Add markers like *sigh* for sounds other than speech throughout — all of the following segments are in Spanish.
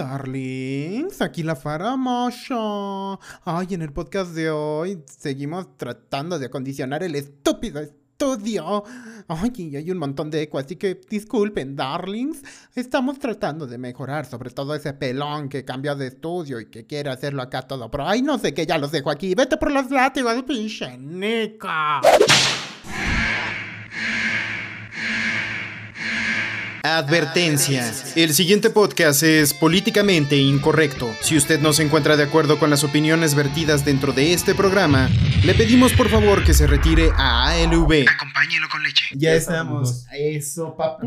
darlings, aquí la Faramasha. Ay, en el podcast de hoy seguimos tratando de acondicionar el estúpido estudio. Ay, y hay un montón de eco, así que disculpen, darlings. Estamos tratando de mejorar, sobre todo ese pelón que cambió de estudio y que quiere hacerlo acá todo. Pero ay, no sé qué, ya los dejo aquí. Vete por los látigos, pinche nica. Advertencia. El siguiente podcast es políticamente incorrecto. Si usted no se encuentra de acuerdo con las opiniones vertidas dentro de este programa, le pedimos por favor que se retire a ALV. Acompáñelo con leche. Ya estamos. Eso, papá.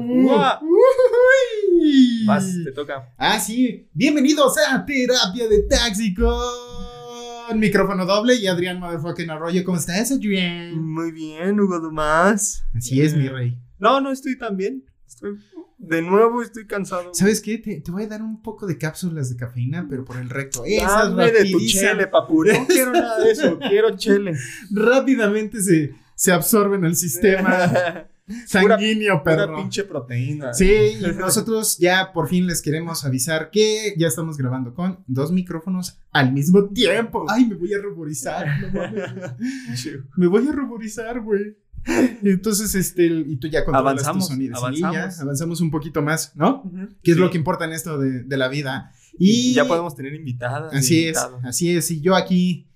Vas, te toca. Ah, sí. Bienvenidos a Terapia de Taxi con micrófono doble y Adrián Motherfucking Arroyo. ¿Cómo estás, Adrián? Muy bien, Hugo Dumas. Así es, mi rey. No, no estoy tan bien. Estoy- de nuevo estoy cansado. ¿Sabes qué? Te, te voy a dar un poco de cápsulas de cafeína, pero por el recto. Esas Dame de tu chele, papu. No *laughs* quiero nada de eso. Quiero chele. rápidamente se, se absorben al sistema *laughs* sanguíneo, Pura perro. pinche proteína. Sí, y nosotros ya por fin les queremos avisar que ya estamos grabando con dos micrófonos al mismo tiempo. Ay, me voy a ruborizar. no mames. *laughs* me voy a ruborizar, güey. *laughs* Entonces, este, y tú ya controlas tus Avanzamos, sonidos. Sí, avanzamos. ya, avanzamos un poquito más, ¿no? Ujú. Que es Sí. lo que importa en esto de, de la vida. Y ya podemos tener invitadas. Así es, así es. Y yo aquí.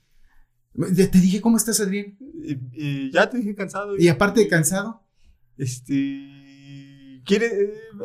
Te te dije, ¿cómo estás, Adrián? Y, y ya te dije cansado. Y aparte de cansado, Este. ¿Quiere,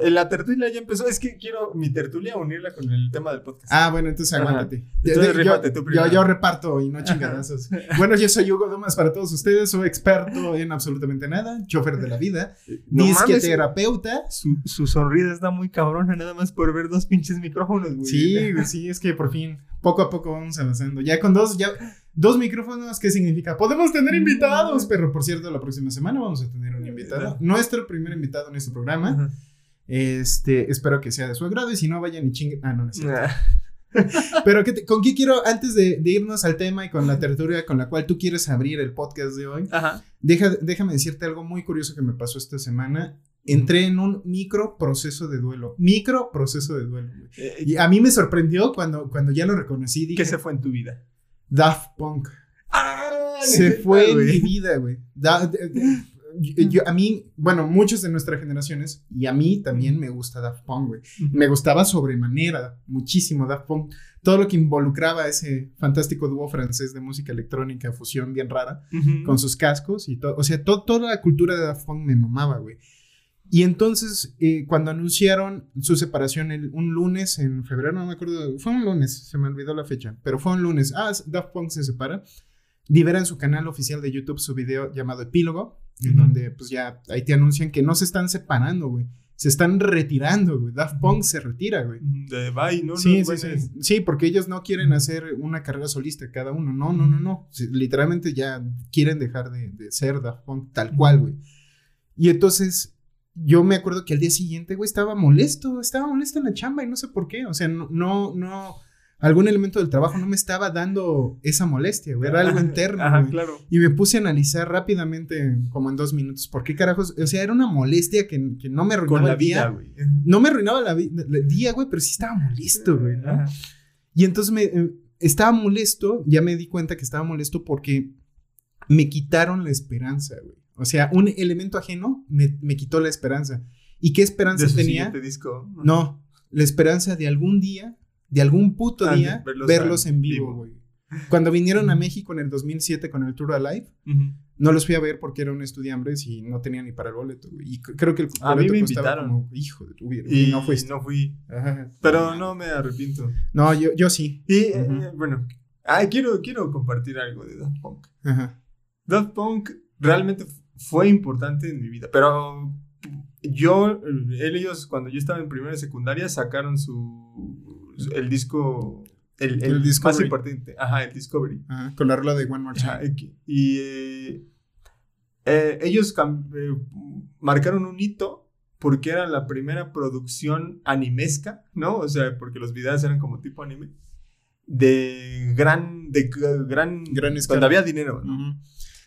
eh, la tertulia ya empezó. Es que quiero mi tertulia unirla con el tema del podcast. Ah, bueno, entonces aguántate. Entonces Yo- rífate tú yo, primero. yo reparto y no chingadazos. Bueno, yo soy Hugo Domas para todos ustedes, soy experto en absolutamente nada, chofer de la vida, No disque mames, terapeuta. Su, su sonrisa está muy cabrona, nada más por ver dos pinches micrófonos, güey. Sí, sí, es que por fin, poco a poco vamos avanzando. Ya con dos, ya, dos micrófonos, ¿qué significa? Podemos tener invitados, pero por cierto, la próxima semana vamos a tener un invitado. Nuestro primer invitado en este programa. Este, espero que sea de su agrado y si no, vayan y chinguen. Ah, no, no es cierto. Ah, *laughs* Pero ¿qué te- ¿con qué quiero, antes de, de irnos al tema y con la tertulia con la cual tú quieres abrir el podcast de hoy, Ajá. deja, déjame decirte algo muy curioso que me pasó esta semana. Entré en un micro proceso de duelo. Micro proceso de duelo. Eh, Y a mí me sorprendió cuando, cuando ya lo reconocí. Dije, ¿Qué se fue en tu vida? Daft Punk. Ah, Se fue en mi vida, güey. Yo- yo- a mí, bueno, muchos de nuestras generaciones, y a mí también me gusta Daft Punk, güey. Me gustaba sobremanera, muchísimo Daft Punk. Todo lo que involucraba a ese fantástico dúo francés de música electrónica, fusión bien rara, con sus cascos y todo. O sea, to- toda la cultura de Daft Punk me mamaba, güey. Y entonces, eh, cuando anunciaron su separación el- un lunes en febrero, no me acuerdo, fue un lunes, se me olvidó la fecha, pero fue un lunes. Ah, Daft Punk se separa. Libera en su canal oficial de YouTube su video llamado Epílogo, en Ujú. donde pues ya ahí te anuncian que no se están separando, güey. Se están retirando, güey. Daft Punk se retira, güey. De bye, ¿no? Sí, no, sí, sí. Sí, porque ellos no quieren hacer una carrera solista cada uno. No, no, no, no. Sí, literalmente ya quieren dejar de, de ser Daft Punk tal cual, güey. Y entonces, yo me acuerdo que al día siguiente, güey, estaba molesto. Estaba molesto en la chamba y no sé por qué. O sea, no, no, no. Algún elemento del trabajo no me estaba dando esa molestia, güey. Era algo interno, Ajá, claro. Y me puse a analizar rápidamente, como en dos minutos, ¿por qué carajos? O sea, era una molestia que, que no me arruinaba Con la el día. vida, güey. No me arruinaba la el día, güey, pero sí estaba molesto, güey, ¿no? Ajá. Y entonces me eh, estaba molesto, ya me di cuenta que estaba molesto porque me quitaron la esperanza, güey. O sea, un elemento ajeno me, me quitó la esperanza. ¿Y qué esperanza De su tenía? disco. No, la esperanza de algún día, de algún puto Ah, día, verlos verlos, en vivo, güey. Cuando vinieron a. México en el 2007 con el Tour Alive, Ujú. no los fui a ver porque era un estudiambres y no tenía ni para el boleto, güey. Y creo que el A mí boleto me invitaron. como, hijo de tu vida, Y no fuiste. No fui. Ajá. Pero no me arrepiento. No, yo, yo sí. Y eh, Ujú. bueno, ah, quiero, quiero compartir algo de Daft Punk. Ajá. Daft Punk realmente fue importante en mi vida, pero yo, él, ellos, cuando yo estaba en primera y secundaria, sacaron su, el disco, el, El el, más importante, ajá, el Discovery. Ajá. Con la rola de One More Time. Ajá, y eh, eh, ellos eh, marcaron un hito porque era la primera producción animesca, ¿no? O sea, porque los videos eran como tipo anime. De gran, de gran, Gran escala. donde había dinero, ¿no?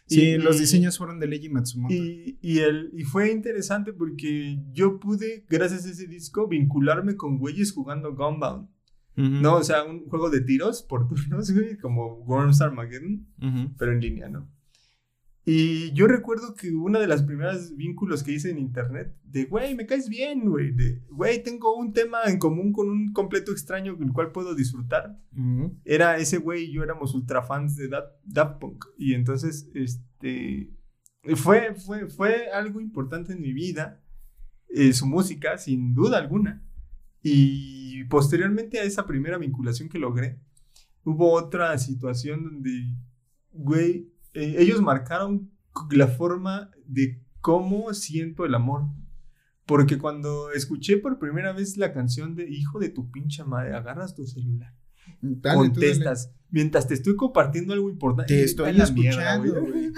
Y- los y- diseños fueron de Leiji Matsumoto. Y, y, el, y fue interesante porque yo pude, gracias a ese disco, vincularme con güeyes jugando Gunbound. No, o sea, un juego de tiros por turnos, güey, como Worms Armageddon, pero en línea, ¿no? Y yo recuerdo que una de las primeras vínculos que hice en internet, de, güey, me caes bien, güey, de, güey, tengo un tema en común con un completo extraño el cual puedo disfrutar, Ujú. era ese güey y yo éramos ultra fans de Daft, Daft Punk. Y entonces, este, fue, fue, fue algo importante en mi vida, eh, su música, sin duda alguna. Y posteriormente a esa primera vinculación que logré, hubo otra situación donde, güey, eh, ellos marcaron la forma de cómo siento el amor. Porque cuando escuché por primera vez la canción de Hijo de tu pinche madre, agarras tu celular Dale, tú dale. contestas mientras te estoy compartiendo algo importante. Te estoy la escuchando, güey.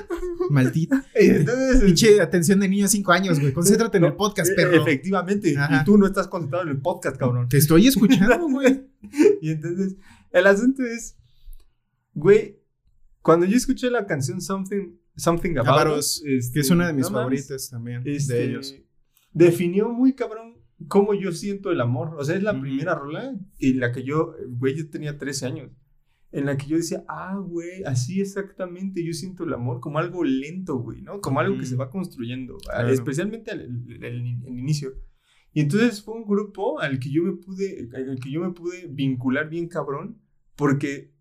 *laughs* Maldita. Entonces, Pinche atención de niño de 5 años, güey. Concéntrate en el no, podcast, e- perro. Efectivamente. Ajá. Y tú no estás concentrado en el podcast, cabrón. Te estoy escuchando, *laughs* güey. y entonces, el asunto es, güey, cuando yo escuché la canción Something, Something About Us, este, Que es una de mis no favoritas también. este, de ellos. Definió muy cabrón cómo yo siento el amor. O sea, es la Ujú. primera rola en la que yo, güey, yo tenía 13 años. En la que yo decía, ah, güey, así exactamente yo siento el amor como algo lento, güey, ¿no? Como algo que se va construyendo, Claro. especialmente al al inicio. Y entonces fue un grupo al que yo me pude, al que yo me pude vincular bien cabrón, porque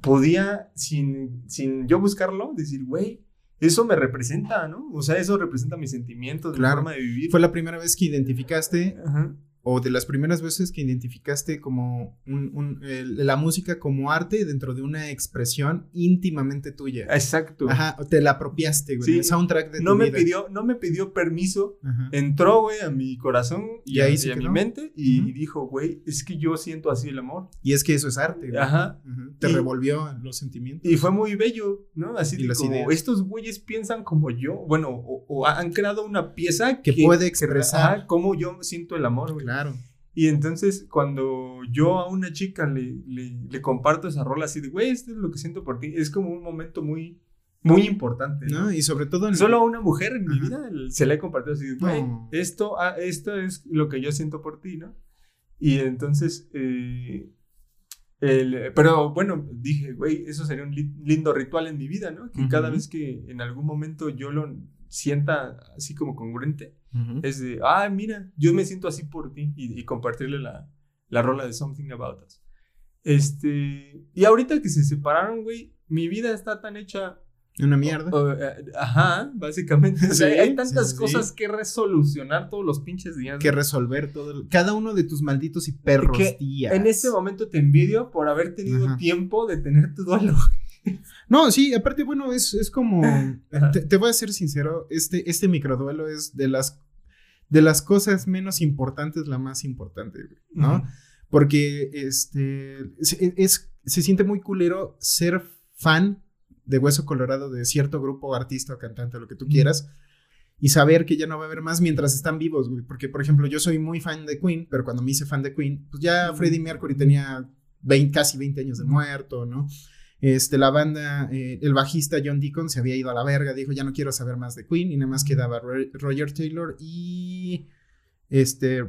podía, sin, sin yo buscarlo, decir, güey, eso me representa, ¿no? O sea, eso representa mis sentimientos, mi Claro. forma de vivir. Fue la primera vez que identificaste, Ajá. O de las primeras veces que identificaste como un, un- la música como arte dentro de una expresión íntimamente tuya. Exacto. Ajá, te la apropiaste, güey. Sí. El soundtrack de No tu me, vida. pidió, no me pidió permiso. Ajá. Entró, güey, a mi corazón y, Y ahí a, se y a mi mente y, dijo, güey, es que yo siento así el amor. Y es que eso es arte, güey. Ajá. Te Y- revolvió los sentimientos. Y fue muy bello, ¿no? Así de las como, ideas. estos güeyes piensan como yo, bueno, o, o han creado una pieza Que puede expresar. cómo yo siento el amor, güey. Claro. Y entonces cuando yo a una chica le, le, le comparto esa rola así de, güey, esto es lo que siento por ti, es como un momento muy, muy importante. ¿no? ¿No? Y sobre todo en Solo a una mujer en mi Ajá. vida se le he compartido así, de, güey, No. esto, ah, esto es lo que yo siento por ti, ¿no? Y entonces, eh, el- pero bueno, dije, güey, eso sería un li- lindo ritual en mi vida, ¿no? Que cada Ujú. vez que en algún momento yo lo sienta así como congruente, Ujú. es de, ah, mira, yo me siento así por ti y, y compartirle la, la rola de Something About Us. Este, y ahorita que se separaron, güey, mi vida está tan hecha Una mierda. o- eh, ajá, básicamente. O sea, Sí, hay tantas sí, sí. cosas que resolucionar todos los pinches días. que resolver todo. el- cada uno de tus malditos y perros Que días. En este momento te envidio por haber tenido Ajá. tiempo de tener tu duelo. *laughs* No, sí, aparte, bueno, es, es como. *laughs* Te, te voy a ser sincero, este, este microduelo es de las, de las cosas menos importantes, la más importante, güey, ¿no? Porque este se- es, se siente muy culero ser fan de Hueso Colorado de cierto grupo, artista o cantante, lo que tú quieras, y saber que ya no va a haber más mientras están vivos, güey. Porque, por ejemplo, yo soy muy fan de Queen, pero cuando me hice fan de Queen, pues ya. Freddie Mercury tenía 20 casi 20 años de muerto, ¿no? Este, la banda, eh, el bajista John Deacon se había ido a la verga, dijo, ya no quiero saber más de Queen, y nada más quedaba Ro- Roger Taylor y este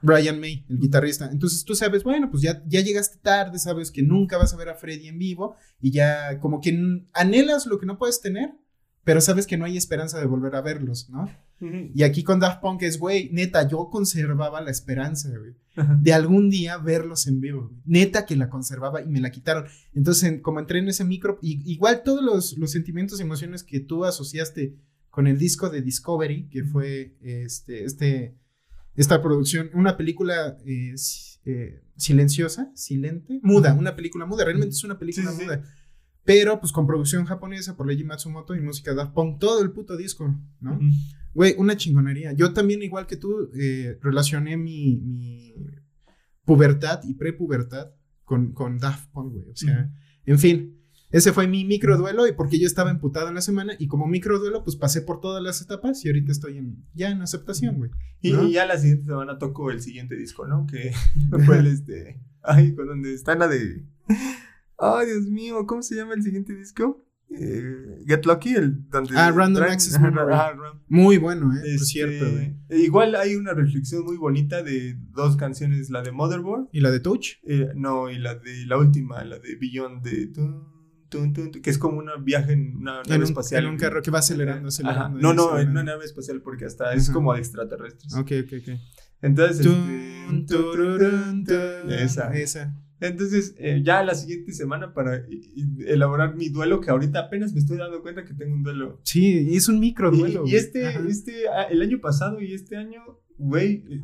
Brian May, el guitarrista. Entonces tú sabes, bueno, pues ya, ya llegaste tarde, sabes que nunca vas a ver a Freddie en vivo, y ya como que anhelas lo que no puedes tener, pero sabes que no hay esperanza de volver a verlos, ¿no? Y aquí con Daft Punk es, güey, neta, yo conservaba la esperanza, güey de algún día verlos en vivo. Neta que la conservaba y me la quitaron. Entonces, en- como entré en ese micro, y- igual todos los, los sentimientos y emociones que tú asociaste con el disco de Discovery, que fue este, este, esta producción, una película eh, eh, silenciosa, silente, muda, una película muda, realmente es una película Sí, sí. Pero pues con producción japonesa por Leiji Matsumoto y música Daft Punk, todo el puto disco, ¿no? Güey, una chingonería. Yo también, igual que tú, eh, relacioné mi, mi pubertad y prepubertad con, con Daft Punk, güey. O sea, en fin, ese fue mi microduelo y porque yo estaba emputado en la semana y como microduelo, pues pasé por todas las etapas y ahorita estoy en, ya en aceptación, güey. Y ya la siguiente semana toco el siguiente disco, ¿no? Que *laughs* fue el este. Ay, con donde está la de. Ay, Dios mío, ¿cómo se llama el siguiente disco? eh, Get Lucky, el donde Ah, Random traen- Access *laughs* Memory. Muy bueno, ¿eh? Por este, cierto, güey. eh, Igual hay una reflexión muy bonita de dos canciones, la de Motherboard, ¿Y la de Touch? eh, no, y la de la última, la de Beyond de que es como un viaje en una nave En un, espacial. en un carro que va acelerando, acelerando. No, no, en una nave espacial porque hasta es como de extraterrestres. Ok, ok, ok. Entonces, este. Esa. Esa. Entonces, eh, ya la siguiente semana para elaborar mi duelo, que ahorita apenas me estoy dando cuenta que tengo un duelo. Sí, y es un micro duelo. y, este, Ajá. este, ah, el año pasado y este año, güey, eh,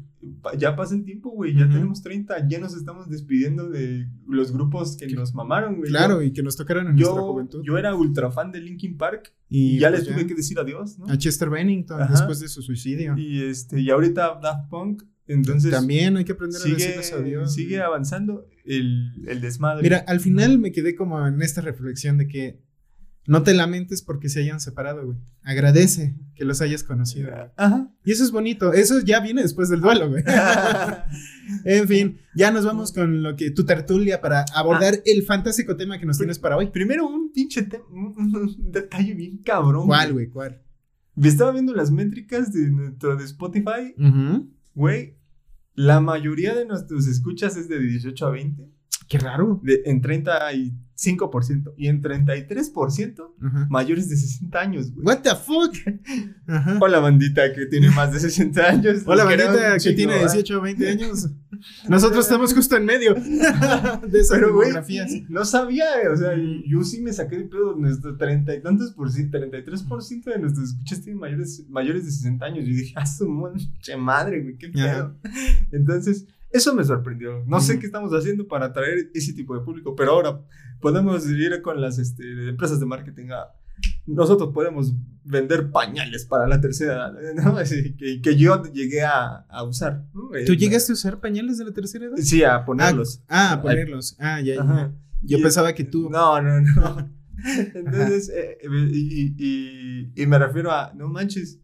ya pasa el tiempo, güey, ya tenemos 30, ya nos estamos despidiendo de los grupos que nos mamaron, güey. Claro, y que nos tocaron en nuestra yo, juventud. yo era ultra fan de Linkin Park y y ya pues les tuve que decir adiós, ¿no? A Chester Bennington Ajá. después de su suicidio. Y, este, y ahorita Daft Punk, entonces También hay que aprender a sigue, decirles adiós. sigue avanzando el, el desmadre. Mira, al final me quedé como en esta reflexión de que no te lamentes porque se hayan separado, güey. Agradece que los hayas conocido. Ajá. Y eso es bonito. Eso ya viene después del duelo, güey. *laughs* en fin, ya nos vamos con lo que tu tertulia para abordar Ah. el fantástico tema que nos tienes para hoy. Primero un pinche un, detalle bien cabrón. ¿Cuál, güey? ¿Cuál? Me estaba viendo las métricas de, de Spotify, güey. La mayoría de nuestros escuchas es de 18 a 20, Qué raro. de, en 35% y en 33% Ajá. mayores de 60 años, güey. What the fuck? *laughs* Ajá. Hola bandita que tiene *laughs* más de 60 años. Hola, bandita que chingo, tiene ¿verdad? 18 o 20 años. *laughs* Nosotros estamos justo en medio de esas Pero, demografías. no sabía, o sea, yo sí me saqué de pedo nuestro treinta y tantos por ciento, 33% de nuestros escuchas tienen mayores, mayores de 60 años. Yo dije, ah, su madre, güey, qué pedo. Entonces, eso me sorprendió. No sé Ujú. qué estamos haciendo para atraer ese tipo de público, pero ahora podemos ir con las este, empresas de marketing a- Nosotros podemos vender pañales para la tercera edad, *laughs* ¿no? Así que, que yo llegué a, a usar. ¿no? ¿Tú llegaste a usar pañales de la tercera edad? Sí, a ponerlos. Ah, a ponerlos. Ah, ya, ya. Yo Y- pensaba que tú. No, no, no. *laughs* Entonces, eh, eh, y, y- y me refiero a, no manches,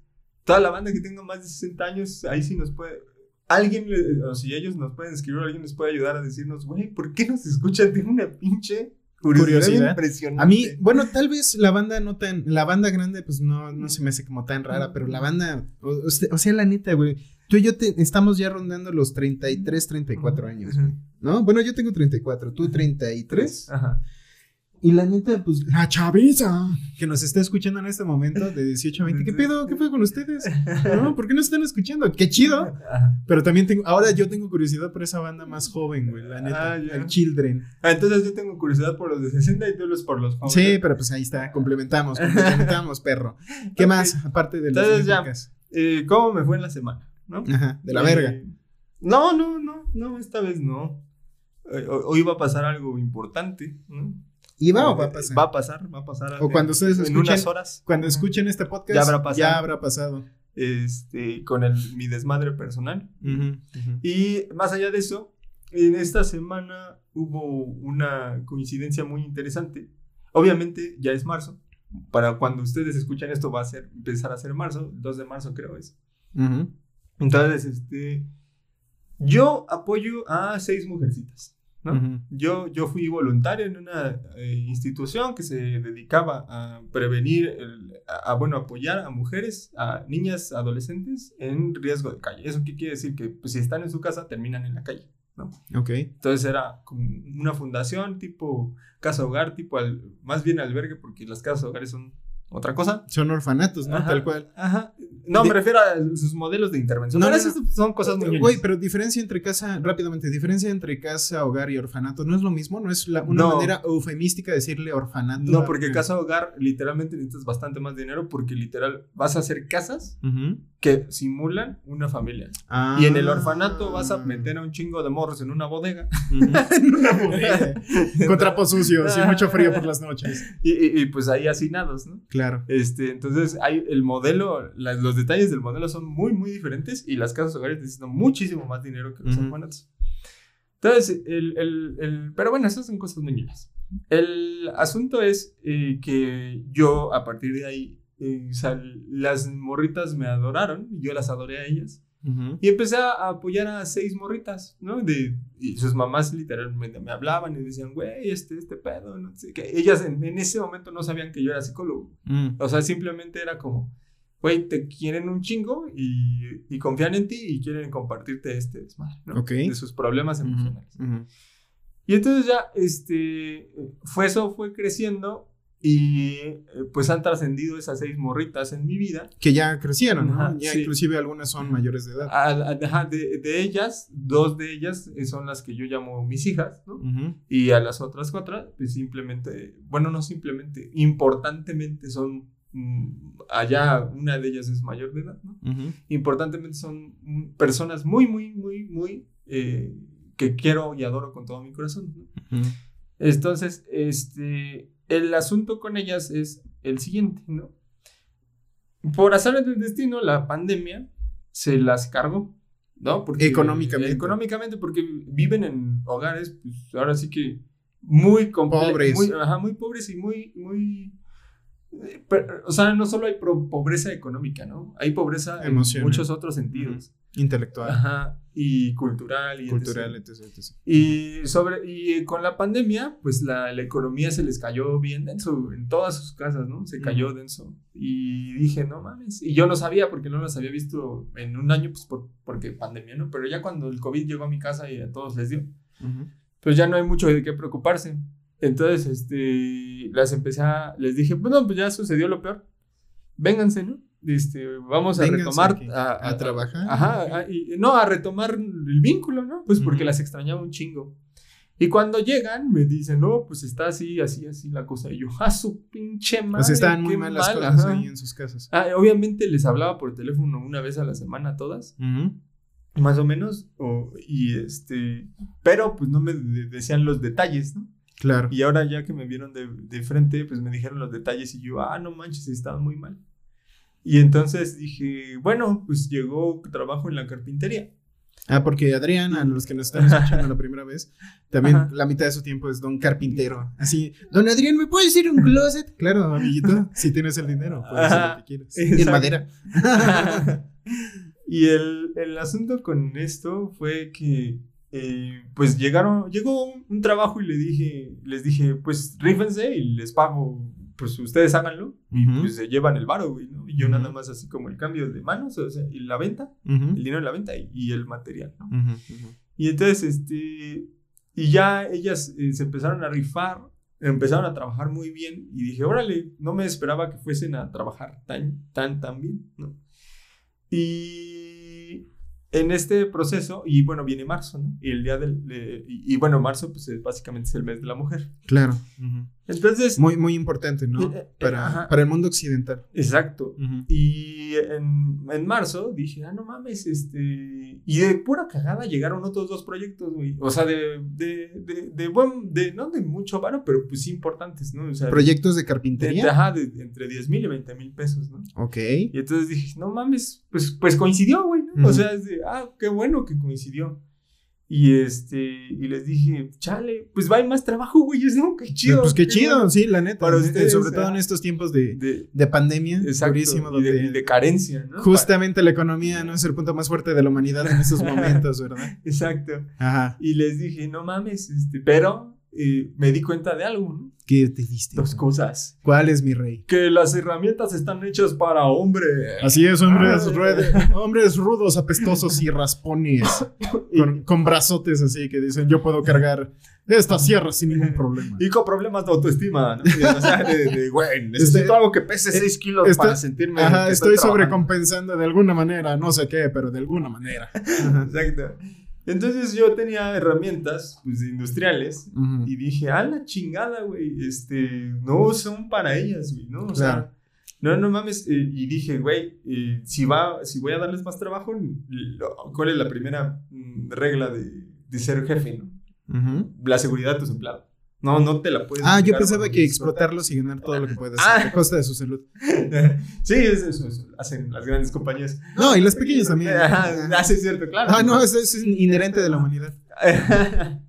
toda la banda que tenga más de 60 años, ahí sí nos puede. Alguien, le- o si ellos nos pueden escribir, alguien nos puede ayudar a decirnos, güey, ¿por qué nos escuchan? Tengo una pinche curiosidad, Curiosidad. impresionante. A mí, bueno, tal vez la banda no tan, la banda grande, pues no, no se me hace como tan rara, pero la banda, o, o sea, la neta, güey, tú y yo te, estamos ya rondando los 33, 34 años, güey, ¿no? Bueno, yo tengo 34, tú 33, Ajá. Y la neta, pues, la chaviza que nos está escuchando en este momento de 18 a 20, ¿qué pedo? ¿Qué pedo con ustedes? ¿No? ¿Por qué no están escuchando? ¡Qué chido! Pero también tengo, ahora yo tengo curiosidad por esa banda más joven, güey, la neta, Ah, el Children. Ah, entonces yo tengo curiosidad por los de 60 y tú los por los jóvenes. Sí, pero pues ahí está, complementamos, complementamos, perro. ¿Qué Ok. más, aparte de las Entonces, ya. métricas? Eh, ¿Cómo me fue en la semana? ¿No? Ajá, de la Eh, verga. No, no, no, no, esta vez no. Eh, ho- Hoy va a pasar algo importante. ¿no? ¿Iba o va a pasar? Va a pasar, va a pasar. O cuando ustedes en escuchen- unas horas. Cuando escuchen este podcast, Ya habrá pasado. ya habrá pasado. Este, con el, mi desmadre personal. Y más allá de eso, en esta semana hubo una coincidencia muy interesante. Obviamente ya es marzo. Para cuando ustedes escuchan esto va a ser empezar a ser marzo, el 2 de marzo creo es. Ujú. Entonces, este yo apoyo a seis mujercitas, ¿no? Yo, yo fui voluntario en una eh, institución que se dedicaba a prevenir, el- a, a, bueno, apoyar a mujeres, a niñas, adolescentes en riesgo de calle. ¿Eso qué quiere decir? Que pues, si están en su casa, terminan en la calle. ¿no? Ok. Entonces era como una fundación tipo casa hogar, tipo al- más bien albergue, porque las casas hogares son otra cosa. Son orfanatos, ¿no? Ajá. Tal cual. Ajá. No, De- me refiero a sus modelos de intervención. No, No, no, esas son cosas muy Güey, pero diferencia entre casa, rápidamente, diferencia entre casa, hogar y orfanato, ¿no es lo mismo? ¿No es la- una No. manera eufemística de decirle orfanato? No, porque Ah, casa hogar literalmente necesitas bastante más dinero porque literal vas a hacer casas ujú. que simulan una familia. Ah. Y en el orfanato vas a meter a un chingo de morros en una bodega. *laughs* En una bodega. *laughs* Con trapos sucios y mucho frío por las noches. *laughs* Y, y- y, pues ahí hacinados, ¿no? Claro. Este, entonces hay el modelo, la- los detalles del modelo son muy, muy diferentes y las casas hogares necesitan muchísimo más dinero que los Ujú. orfanatos. Entonces, el, el- el- pero bueno, esas son cosas ñoñas. El asunto es eh, que yo a partir de ahí, eh, o sea, las morritas me adoraron yo las adoré a ellas. Ujú. Y empecé a apoyar a seis morritas, ¿no? De, y sus mamás literalmente me hablaban y decían, güey, este, este pedo, no sé qué. Ellas en, en ese momento no sabían que yo era psicólogo. Mm. O sea, simplemente era como, güey, te quieren un chingo y, y confían en ti y quieren compartirte este desmadre, ¿no? Ok. De sus problemas emocionales. ujú. Y entonces ya, este, fue eso, fue creciendo y eh, pues han trascendido esas seis morritas en mi vida. Que ya crecieron, ¿no? Ajá, ya sí. inclusive algunas son mayores de edad. Ajá, de, de ellas, dos de ellas eh, son las que yo llamo mis hijas, ¿no? Ujú. Y a las otras cuatro, pues simplemente, bueno, no simplemente, importantemente son, allá una de ellas es mayor de edad, ¿no? Importantemente son mm, personas muy, muy, muy, muy, eh, que quiero y adoro con todo mi corazón. Entonces, este, el asunto con ellas es el siguiente, ¿no? Por azar del destino, la pandemia se las cargó, ¿no? Porque, Económicamente. Económicamente, porque viven en hogares, pues ahora sí que muy Pobres. Muy, ajá, muy pobres y muy, muy... pero, o sea, no solo hay pobreza económica, ¿no? Hay pobreza en muchos otros sentidos. Intelectual, Ajá, y cultural. Y cultural, etc. etc, etc. Y, sobre, y con la pandemia, pues la, la economía se les cayó bien denso en todas sus casas, ¿no? Se cayó denso. Y dije, no mames. Y yo no sabía porque no las había visto en un año, pues por, porque pandemia, ¿no? Pero ya cuando el COVID llegó a mi casa y a todos les dio, pues ya no hay mucho de qué preocuparse. Entonces, este, las empecé a, les dije, bueno, pues ya sucedió lo peor. Vénganse, ¿no? Este, vamos a Vénganse retomar aquí, a trabajar. Ajá, a- y- no, a retomar el vínculo, ¿no? Pues porque Ujú. las extrañaba un chingo. Y cuando llegan, me dicen, no, pues está así, así, así la cosa. Y yo, ah, su pinche madre. Sea, estaban muy mal las mal", cosas ajá. ahí en sus casas. Ah, obviamente les hablaba por teléfono una vez a la semana a todas, Ujú. más o menos. o- y este, pero pues no me de- decían los detalles, ¿no? Claro. Y ahora ya que me vieron de, de frente, pues me dijeron los detalles y yo, ah, no manches, estaban muy mal. Y entonces dije, bueno, pues llegó trabajo en la carpintería. Ah, porque Adrián, a los que nos están escuchando la primera vez, también Ajá. la mitad de su tiempo es don carpintero. Así, don Adrián, ¿me puedes ir un closet? Claro, amiguito, si tienes el dinero, puedes hacer lo que quieras. En Exacto. madera. *laughs* y el, el asunto con esto fue que, eh, pues llegaron, llegó un, un trabajo y le dije, les dije, pues rífense y les pago, pues ustedes háganlo. Y Ujú. pues se llevan el varo, güey, ¿no? Y yo Ujú. nada más así como el cambio de manos, o sea, y la venta, Ujú. el dinero de la venta y, y el material, ¿no? Y entonces, este, y ya ellas eh, se empezaron a rifar, empezaron a trabajar muy bien y dije, órale, no me esperaba que fuesen a trabajar tan, tan, tan bien, ¿no? Y en este proceso, y bueno, viene marzo, ¿no? Y el día del, de- y, y bueno, marzo, pues es- básicamente es el mes de la mujer. Claro. Entonces, Muy, muy importante, ¿no? Eh, eh, Para, para el mundo occidental. exacto. Y en, en marzo dije, ah, no mames, este. Y de pura cagada llegaron otros dos proyectos, güey. O sea, de, de, de, de buen. De, no de mucho varo, pero pues importantes, ¿no? O sea, Proyectos de carpintería. de- ajá, de- de entre 10 mil y 20 mil pesos, ¿no? Ok. Y entonces dije, no mames, pues, pues coincidió, güey, ¿no? O sea, es de, ah, qué bueno que coincidió. Y este, y les dije, chale, pues va ir más trabajo, güey, ¿no? Qué chido. pues qué chido, bueno. sí, la neta. Para ustedes, sobre todo en estos tiempos de, De, de pandemia. exacto, Durísimo, y de, y de carencia, ¿no? justamente la economía no es el punto más fuerte de la humanidad en estos *laughs* momentos, ¿verdad? Exacto. Ajá. Y les dije, no mames, este, pero eh, me di cuenta de algo, ¿no? ¿Qué te diste? Dos cosas. ¿Cuál es mi rey? Que las herramientas están hechas para hombres. Así es, hombres, ruede- hombres rudos, apestosos y raspones. Con, con brazotes así que dicen, yo puedo cargar esta sierra sin ningún problema. Y con problemas de autoestima, ¿no? O sea, de, güey, *laughs* necesito Este- algo que pese 6 kilos Está- para sentirme. Ajá, estoy trabajando. sobrecompensando de alguna manera, no sé qué, pero de alguna manera. *laughs* Exacto. Entonces yo tenía herramientas pues, industriales y dije, a la chingada, güey, este, no son para ellas, güey, ¿no? O sea, no, no mames, eh, y dije, güey, eh, si, va, si voy a darles más trabajo, ¿cuál es la primera mm, regla de, de ser jefe, no? La seguridad de tus empleados. No, no te la puedes Ah, yo pensaba que explotarlos y ganar todo lo que puedes Ah. a costa de su salud. *laughs* sí, eso, eso, eso hacen las grandes compañías. No, y las pequeñas también. Ajá, ah, sí, es cierto, claro. Ah, no, eso es inherente de la humanidad. *laughs*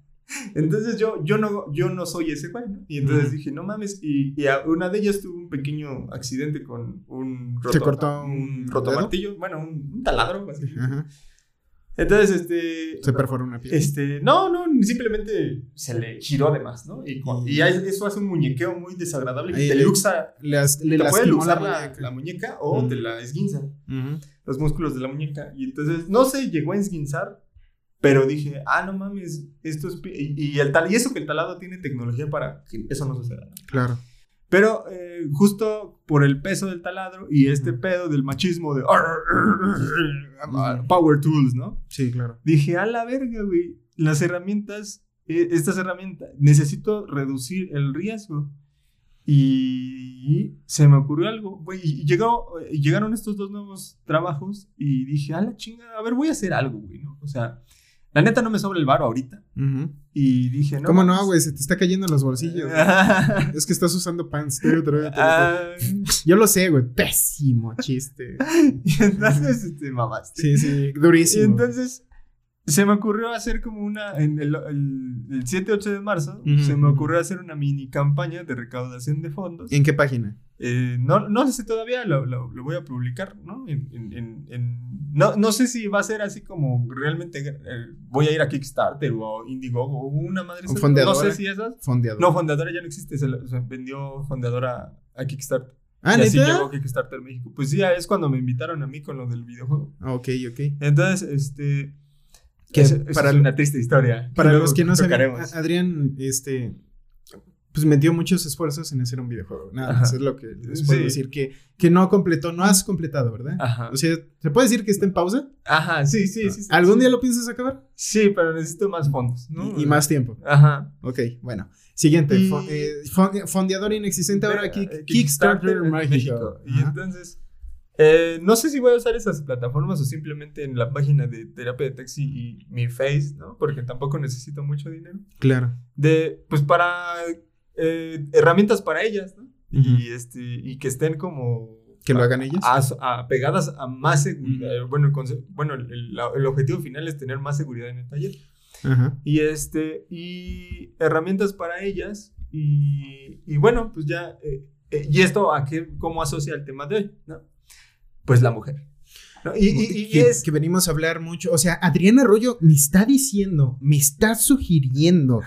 Entonces yo, yo, no, yo no soy ese güey, ¿no? Y entonces dije, no mames. Y, y a- una de ellas tuvo un pequeño accidente con un Se cortó un un rotomartillo. Bueno, un, un taladro. Ajá. Entonces, este. Se perforó una piel. Este, no, no, simplemente se le giró de más, ¿no? Y, y eso hace un muñequeo muy desagradable que te le- luxa, le te puede luxar la muñeca. la muñeca o Mm. te la esguinza los músculos de la muñeca. Y entonces no se llegó a esguinzar, pero dije, ah, no mames, esto es. Y, y el tal, y eso que el talado tiene tecnología para que eso no suceda. ¿no? Claro. Pero eh, justo por el peso del taladro y este pedo del machismo de Power Tools, ¿no? Sí, claro. Dije, a la verga, güey. Las herramientas, eh, estas herramientas, necesito reducir el riesgo. Y se me ocurrió algo, güey. Y llegó, eh, llegaron estos dos nuevos trabajos y dije, a la chinga, a ver, voy a hacer algo, güey, ¿no? O sea, la neta no me sobra el varo ahorita. Y dije, no. ¿Cómo no, güey? Se te está cayendo en los bolsillos. *laughs* es que estás usando pants. Te te te digo. Ah, Yo lo sé, güey. Pésimo chiste. *laughs* y entonces, este, mamaste. Sí, sí. Y Durísimo. entonces se me ocurrió hacer como una, en el, el, el 7-8 de marzo, se me ocurrió hacer una mini campaña de recaudación de fondos. ¿En qué página? Eh, no, no sé todavía, lo, lo, lo voy a publicar, ¿no? En, en- en- no? No sé si va a ser así como realmente eh, voy a ir a Kickstarter o a Indiegogo o una madre. ¿O esas, fondeadora? No sé si esas. Fondeador. No, fondeadora ya no existe, se, lo- se vendió fondeadora a Kickstarter. ah, y así llegó Kickstarter México. Pues sí, es cuando me invitaron a mí con lo del videojuego. Ah, Ok, ok. Entonces, este. Que es- para el- una triste historia. Para los que no saben, Adrián, este, pues metió muchos esfuerzos en hacer un videojuego. Nada más Ajá. es lo que les puedo Sí. decir. Que, que no completó, no has completado, ¿verdad? Ajá. O sea, ¿se puede decir que está en pausa? Ajá, sí, sí, sí. sí, ¿Algún sí. día lo piensas acabar? Sí, pero necesito más fondos, ¿no? Y, y más tiempo. Ajá. Ok, bueno. Siguiente. Y- eh, fon- fondeador inexistente ahora Kick- eh, Kickstarter en México. Y entonces, eh, no sé si voy a usar esas plataformas o simplemente en la página de terapia de taxi y mi face, ¿no? Porque tampoco necesito mucho dinero. Claro. De, pues para eh, herramientas para ellas. Y, este, y que estén como... ¿Que lo hagan ellas? a- a- pegadas a más seguridad. Bueno, el, bueno el, objetivo final es tener más seguridad en el taller. Y este, y herramientas para ellas. Y, y bueno, pues ya, eh, eh, y esto a qué, cómo asocia el tema de hoy, ¿no? Pues la mujer. ¿no? Y, y- y que, es, que venimos a hablar mucho. O sea, Adrián Arroyo me está diciendo, me está sugiriendo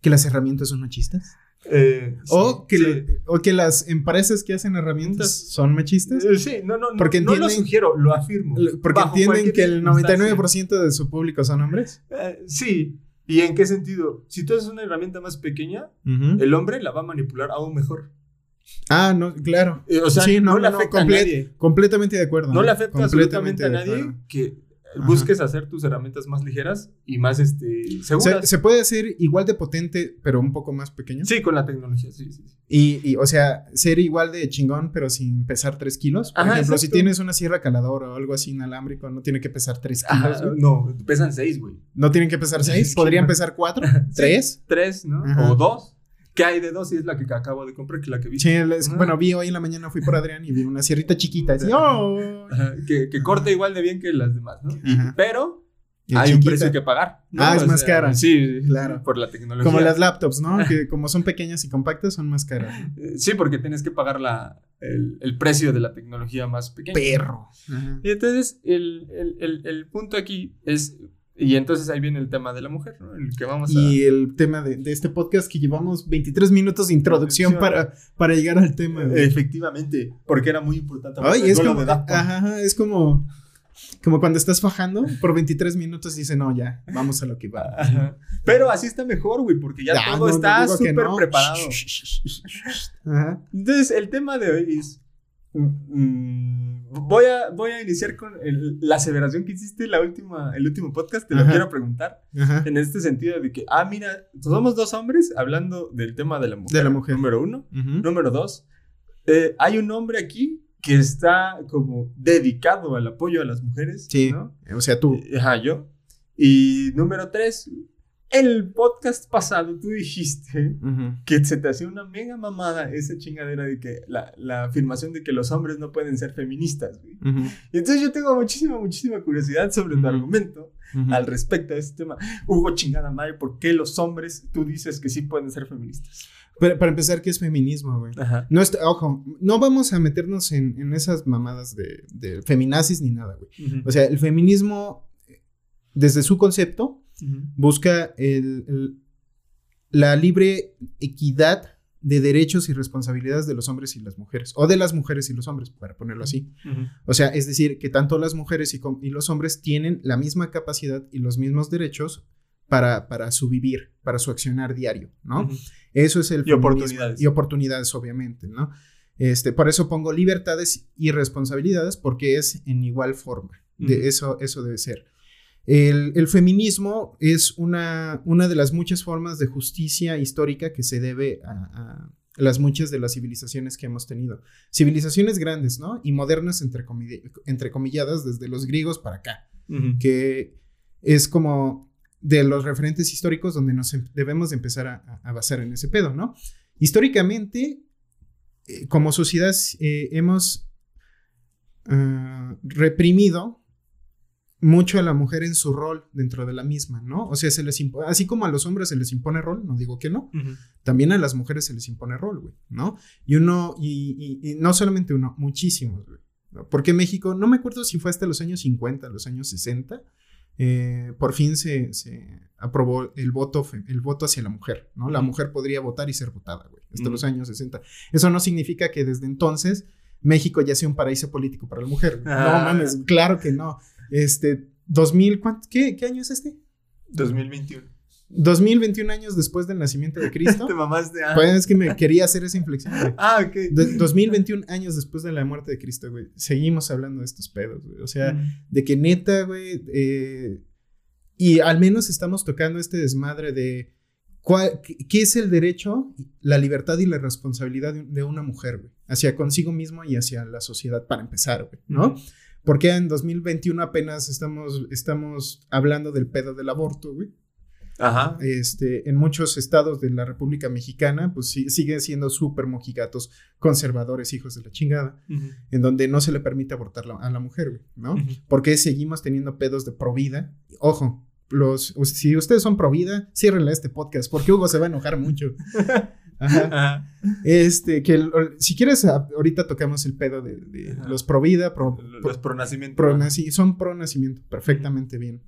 que las herramientas son machistas. Eh, o, sí, que, sí. o que las empresas que hacen herramientas son machistas. Eh, sí, no, no, no, Porque no lo entienden- sugiero, lo afirmo. Porque entienden que el circunstancia. 99% de su público son hombres. Eh, sí. ¿Y en qué sentido? Si tú haces una herramienta más pequeña, el hombre la va a manipular aún mejor. Ah, no, claro. Eh, o sea, Sí, no, no, le no, afecta comple- a nadie. Completamente de acuerdo. No le afecta Completamente absolutamente a nadie acuerdo. Ajá. busques hacer tus herramientas más ligeras y más este, Se, seguras. se puede hacer igual de potente, pero un poco más pequeño. Sí, con la tecnología, sí, sí. sí. Y, y, o sea, ser igual de chingón, pero sin pesar 3 kilos. Por Ajá, ejemplo, si tienes una sierra caladora o algo así inalámbrico, no tiene que pesar 3 kilos. Ajá, no, pesan seis, güey. No tienen que pesar 6. Sí, Podrían pesar 4, 3. *laughs* Tres, ¿no? Ajá. O dos. ¿Qué hay de dos? Y es la que acabo de comprar, que la que vi. Sí, les- bueno, vi hoy en la mañana, fui por Adrián y vi una sierrita chiquita. Así. *laughs* ¡oh! Ajá, que, que corta igual de bien que las demás, ¿no? Y- pero hay un precio que pagar. ¿no? Ah, es O más sea, cara. Sí, Claro. Por la tecnología. Como las laptops, ¿no? Que como son pequeñas y compactas, son más caras. Eh, Sí, porque tienes que pagar la, el, el precio de la tecnología más pequeña. Perro. Ajá. Y entonces el, el, el punto aquí es, y entonces ahí viene el tema de la mujer, ¿no? El que vamos a... Y el tema de, de este podcast que llevamos 23 minutos de introducción para, para llegar al tema. Efectivamente, porque era muy importante. Ay, es como, de ajá, es como, como cuando estás fajando por 23 minutos y dice, no, ya, vamos a lo que va. Ajá. Pero así está mejor, güey, porque ya, Ya, todo no, está súper no. preparado. Ajá. Entonces, el tema de hoy es... mm, voy, a, voy a iniciar con el- la aseveración que hiciste la última, el último podcast, te lo Ajá. quiero preguntar. Ajá. En este sentido de que, ah, mira, somos dos hombres hablando del tema de la mujer. De la mujer. Número uno. Ujú. Número dos, eh, hay un hombre aquí que está como dedicado al apoyo a las mujeres. Sí, ¿no? o sea, tú. Eh, Ajá, yo. Y número tres, el podcast pasado tú dijiste Ujú. que se te hacía una mega mamada esa chingadera de que la, la afirmación de que los hombres no pueden ser feministas, güey. Y entonces yo tengo muchísima, muchísima curiosidad sobre tu argumento al respecto de este tema. Hugo, chingada madre, ¿por qué los hombres tú dices que sí pueden ser feministas? Pero para empezar, ¿qué es feminismo, güey? Ajá. No está, ojo, no vamos a meternos en, en esas mamadas de, de feminazis ni nada, güey. O sea, el feminismo, desde su concepto, busca el- el- la libre equidad de derechos y responsabilidades de los hombres y las mujeres, o de las mujeres y los hombres, para ponerlo así. O sea, es decir, que tanto las mujeres y, los hombres tienen la misma capacidad y los mismos derechos para, para su vivir, para su accionar diario, ¿no? Eso es el Y oportunidades. Y oportunidades, obviamente, ¿no? Este, por eso pongo libertades y responsabilidades, porque es en igual forma. De eso, eso debe ser. El, el feminismo es una, una de las muchas formas de justicia histórica que se debe a, a las muchas de las civilizaciones que hemos tenido. Civilizaciones grandes, ¿no? Y modernas, entre, entrecomilladas, desde los griegos para acá que es como de los referentes históricos donde nos em- debemos de empezar a, basar en ese pedo, ¿no? Históricamente, eh, como sociedad, eh, hemos ah, reprimido mucho a la mujer en su rol dentro de la misma, ¿no? O sea, se les así como a los hombres se les impone rol, no digo que no, también a las mujeres se les impone rol, güey, ¿no? Y uno, y, y- y no solamente uno, muchísimos, güey. ¿no? Porque México, no me acuerdo si fue hasta los años 50, los años 60, eh, por fin se, se aprobó el voto, el voto hacia la mujer, ¿no? La mujer podría votar y ser votada, güey, hasta los años 60. Eso no significa que desde entonces México ya sea un paraíso político para la mujer. güey. Ah. No mames, claro que no. Este, 2000, ¿cuánto- qué, ¿qué año es este? 2021. 2021 años después del nacimiento de *laughs* Cristo. Te mamaste. ah. Pues es que me quería hacer esa inflexión, güey. Ah, ok. De- 2021 años después de la muerte de Cristo, güey. Seguimos hablando de estos pedos, güey. O sea, Ujú. de que neta, güey. eh, y al menos estamos tocando este desmadre de cuál, qué, es el derecho, la libertad y la responsabilidad de, de una mujer, güey. Hacia consigo mismo y hacia la sociedad, para empezar, güey, ¿no? Ujú. Porque en 2021 apenas estamos, estamos hablando del pedo del aborto, güey. Ajá. Este, en muchos estados de la República Mexicana, pues sí, siguen siendo súper mojigatos, conservadores, hijos de la chingada, Ujú. en donde no se le permite abortar la- a la mujer, güey, ¿no? Ujú. Porque seguimos teniendo pedos de provida. Ojo, los, si ustedes son provida, ciérrenle a este podcast, porque Hugo se va a enojar mucho. *laughs* Ajá. Ajá. Este, que el- si quieres, ahorita tocamos el pedo de, de los pro, Los pro nacimiento. pro naci- son pro nacimiento, perfectamente bien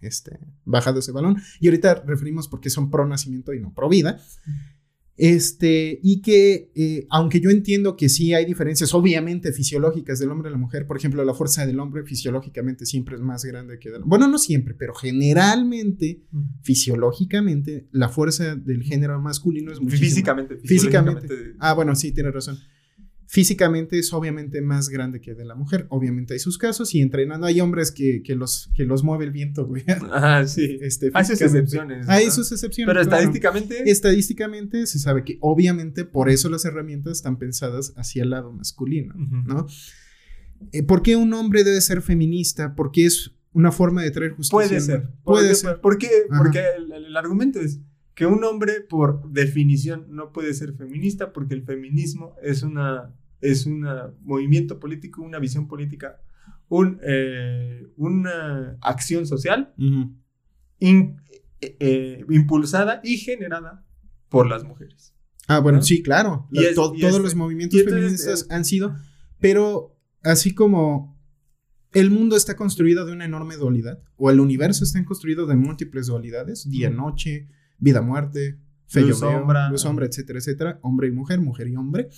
este, bajado ese balón. Y ahorita referimos porque son pro nacimiento y no pro vida. Este, y que, eh, aunque yo entiendo que sí hay diferencias, obviamente fisiológicas del hombre y la mujer, por ejemplo, la fuerza del hombre fisiológicamente siempre es más grande que de la Bueno, no siempre, pero generalmente, fisiológicamente, la fuerza del género masculino es muchísimo. Físicamente. Físicamente. fisiológicamente. Ah, bueno, sí, tienes razón. Físicamente es obviamente más grande que de la mujer. Obviamente hay sus casos y entrenando hay hombres que, que los, que los mueve el viento, güey. Ajá, sí. Este, Hay sus excepciones. Hay ¿no? sus excepciones. Pero claro. estadísticamente. Estadísticamente se sabe que obviamente por eso las herramientas están pensadas hacia el lado masculino. ¿no? Eh, ¿Por qué un hombre debe ser feminista? Porque es una forma de traer justicia. Puede ser. Puede ser. ¿Por qué? Porque el, el argumento es que un hombre, por definición, no puede ser feminista porque el feminismo es una es un movimiento político, una visión política, un, eh, una acción social in- eh, eh, impulsada y generada por las mujeres. Ah, bueno, ¿no? sí, claro. Y La- es- to- y todos este- los movimientos entonces, feministas han sido, pero así como el mundo está construido de una enorme dualidad, o el universo está construido de múltiples dualidades, día-noche, vida-muerte, feo Luz, veo, sombra. luz, sombra, etcétera, etcétera, hombre y mujer, mujer y hombre.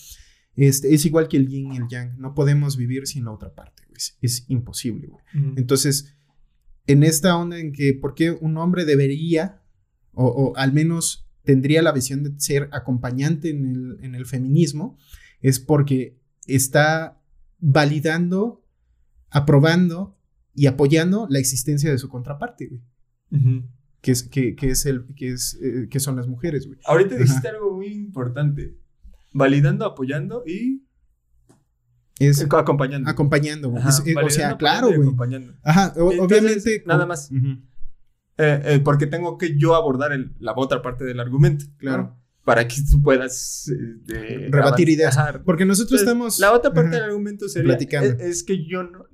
Este, es igual que el yin y el yang, no podemos vivir sin la otra parte, güey. Es, es imposible, güey. Entonces, en esta onda en que, ¿por qué un hombre debería, o, o al menos tendría la visión de ser acompañante en el, en el feminismo? Es porque está validando, aprobando y apoyando la existencia de su contraparte, güey. Que, es, que, que es el, que, es, eh, que son las mujeres, güey. Ahorita dijiste algo muy importante. Validando, apoyando y Es acompañando. acompañando, güey. Ajá, Es- eh, o sea, claro, güey. acompañando. Ajá, o- Entonces, obviamente. nada más. Eh, eh, porque tengo que yo abordar el- la otra parte del argumento. Claro. Para que tú puedas eh, Rebatir ideas. Ajá. Porque nosotros Entonces, estamos. La otra parte Ajá. del argumento sería. Platicando. Es, es que yo no.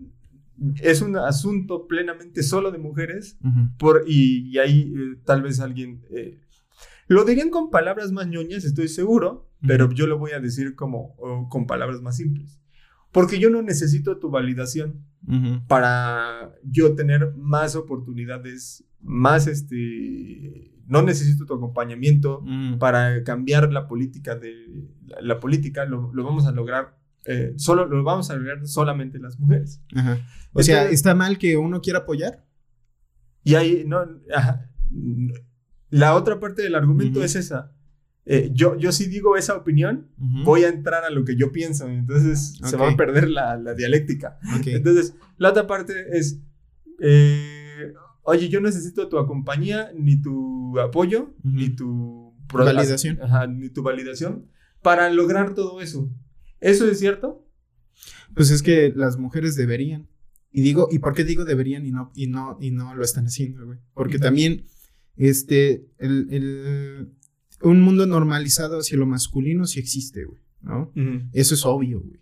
Es un asunto plenamente solo de mujeres. Por, y, y ahí tal vez alguien. Lo dirían con palabras más ñoñas, estoy seguro. Pero yo lo voy a decir como o con palabras más simples. Porque yo no necesito tu validación Ujú. para yo tener más oportunidades, más este, no necesito tu acompañamiento Ujú. para cambiar la política de la, la política, lo, lo vamos a lograr, eh, solo lo vamos a lograr solamente las mujeres. Ajá. O sea, Entonces- ¿está mal que uno quiera apoyar? Y ahí, no, ajá, la otra parte del argumento es esa. Eh, yo, yo sí digo esa opinión, voy a entrar a lo que yo pienso, entonces se va a perder la, la dialéctica. Entonces, la otra parte es, eh, oye, yo necesito tu compañía, ni tu apoyo, ni tu Validación. Ajá, ni tu validación para lograr todo eso. ¿Eso es cierto? Pues es que las mujeres deberían. Y digo, ¿y por qué digo deberían y no, y no, y no lo están haciendo, güey? Porque también, este, el, el- un mundo normalizado hacia lo masculino sí existe, güey, ¿no? Eso es obvio, güey.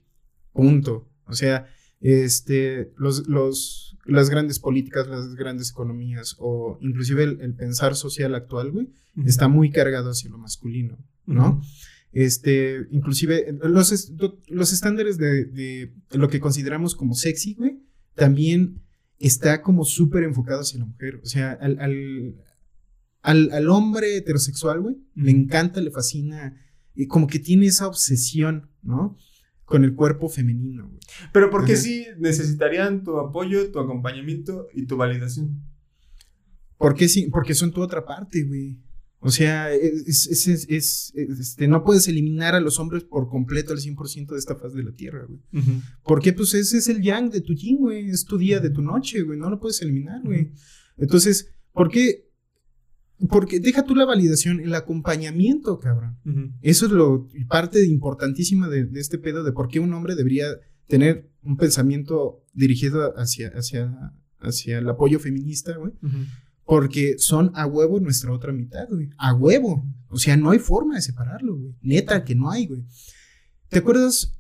Punto. O sea, este, los, los, las grandes políticas, las grandes economías o inclusive el, el pensar social actual, güey, está muy cargado hacia lo masculino, ¿no? Este, inclusive los, los estándares de, de lo que consideramos como sexy, güey, también está como súper enfocado hacia la mujer. O sea, al, al, al, al hombre heterosexual, güey, le encanta, le fascina, y como que tiene esa obsesión, ¿no? Con el cuerpo femenino, güey. Pero porque Ajá. sí necesitarían tu apoyo, tu acompañamiento y tu validación. ¿Por qué sí? Porque son tu otra parte, güey. O sea, es, es- es- es- es- este, no puedes eliminar a los hombres por completo al 100% de esta faz de la Tierra, güey. Porque pues ese es el yang de tu yin, güey. Es tu día de tu noche, güey. No lo puedes eliminar, güey. Entonces, ¿por qué? Porque deja tú la validación, el acompañamiento, cabrón. Ujú. Eso es lo parte importantísima de, de este pedo de por qué un hombre debería tener un pensamiento dirigido hacia, hacia, hacia el apoyo feminista, güey. Porque son a huevo nuestra otra mitad, güey. A huevo. O sea, no hay forma de separarlo, güey. Neta que no hay, güey. ¿Te acuerdas?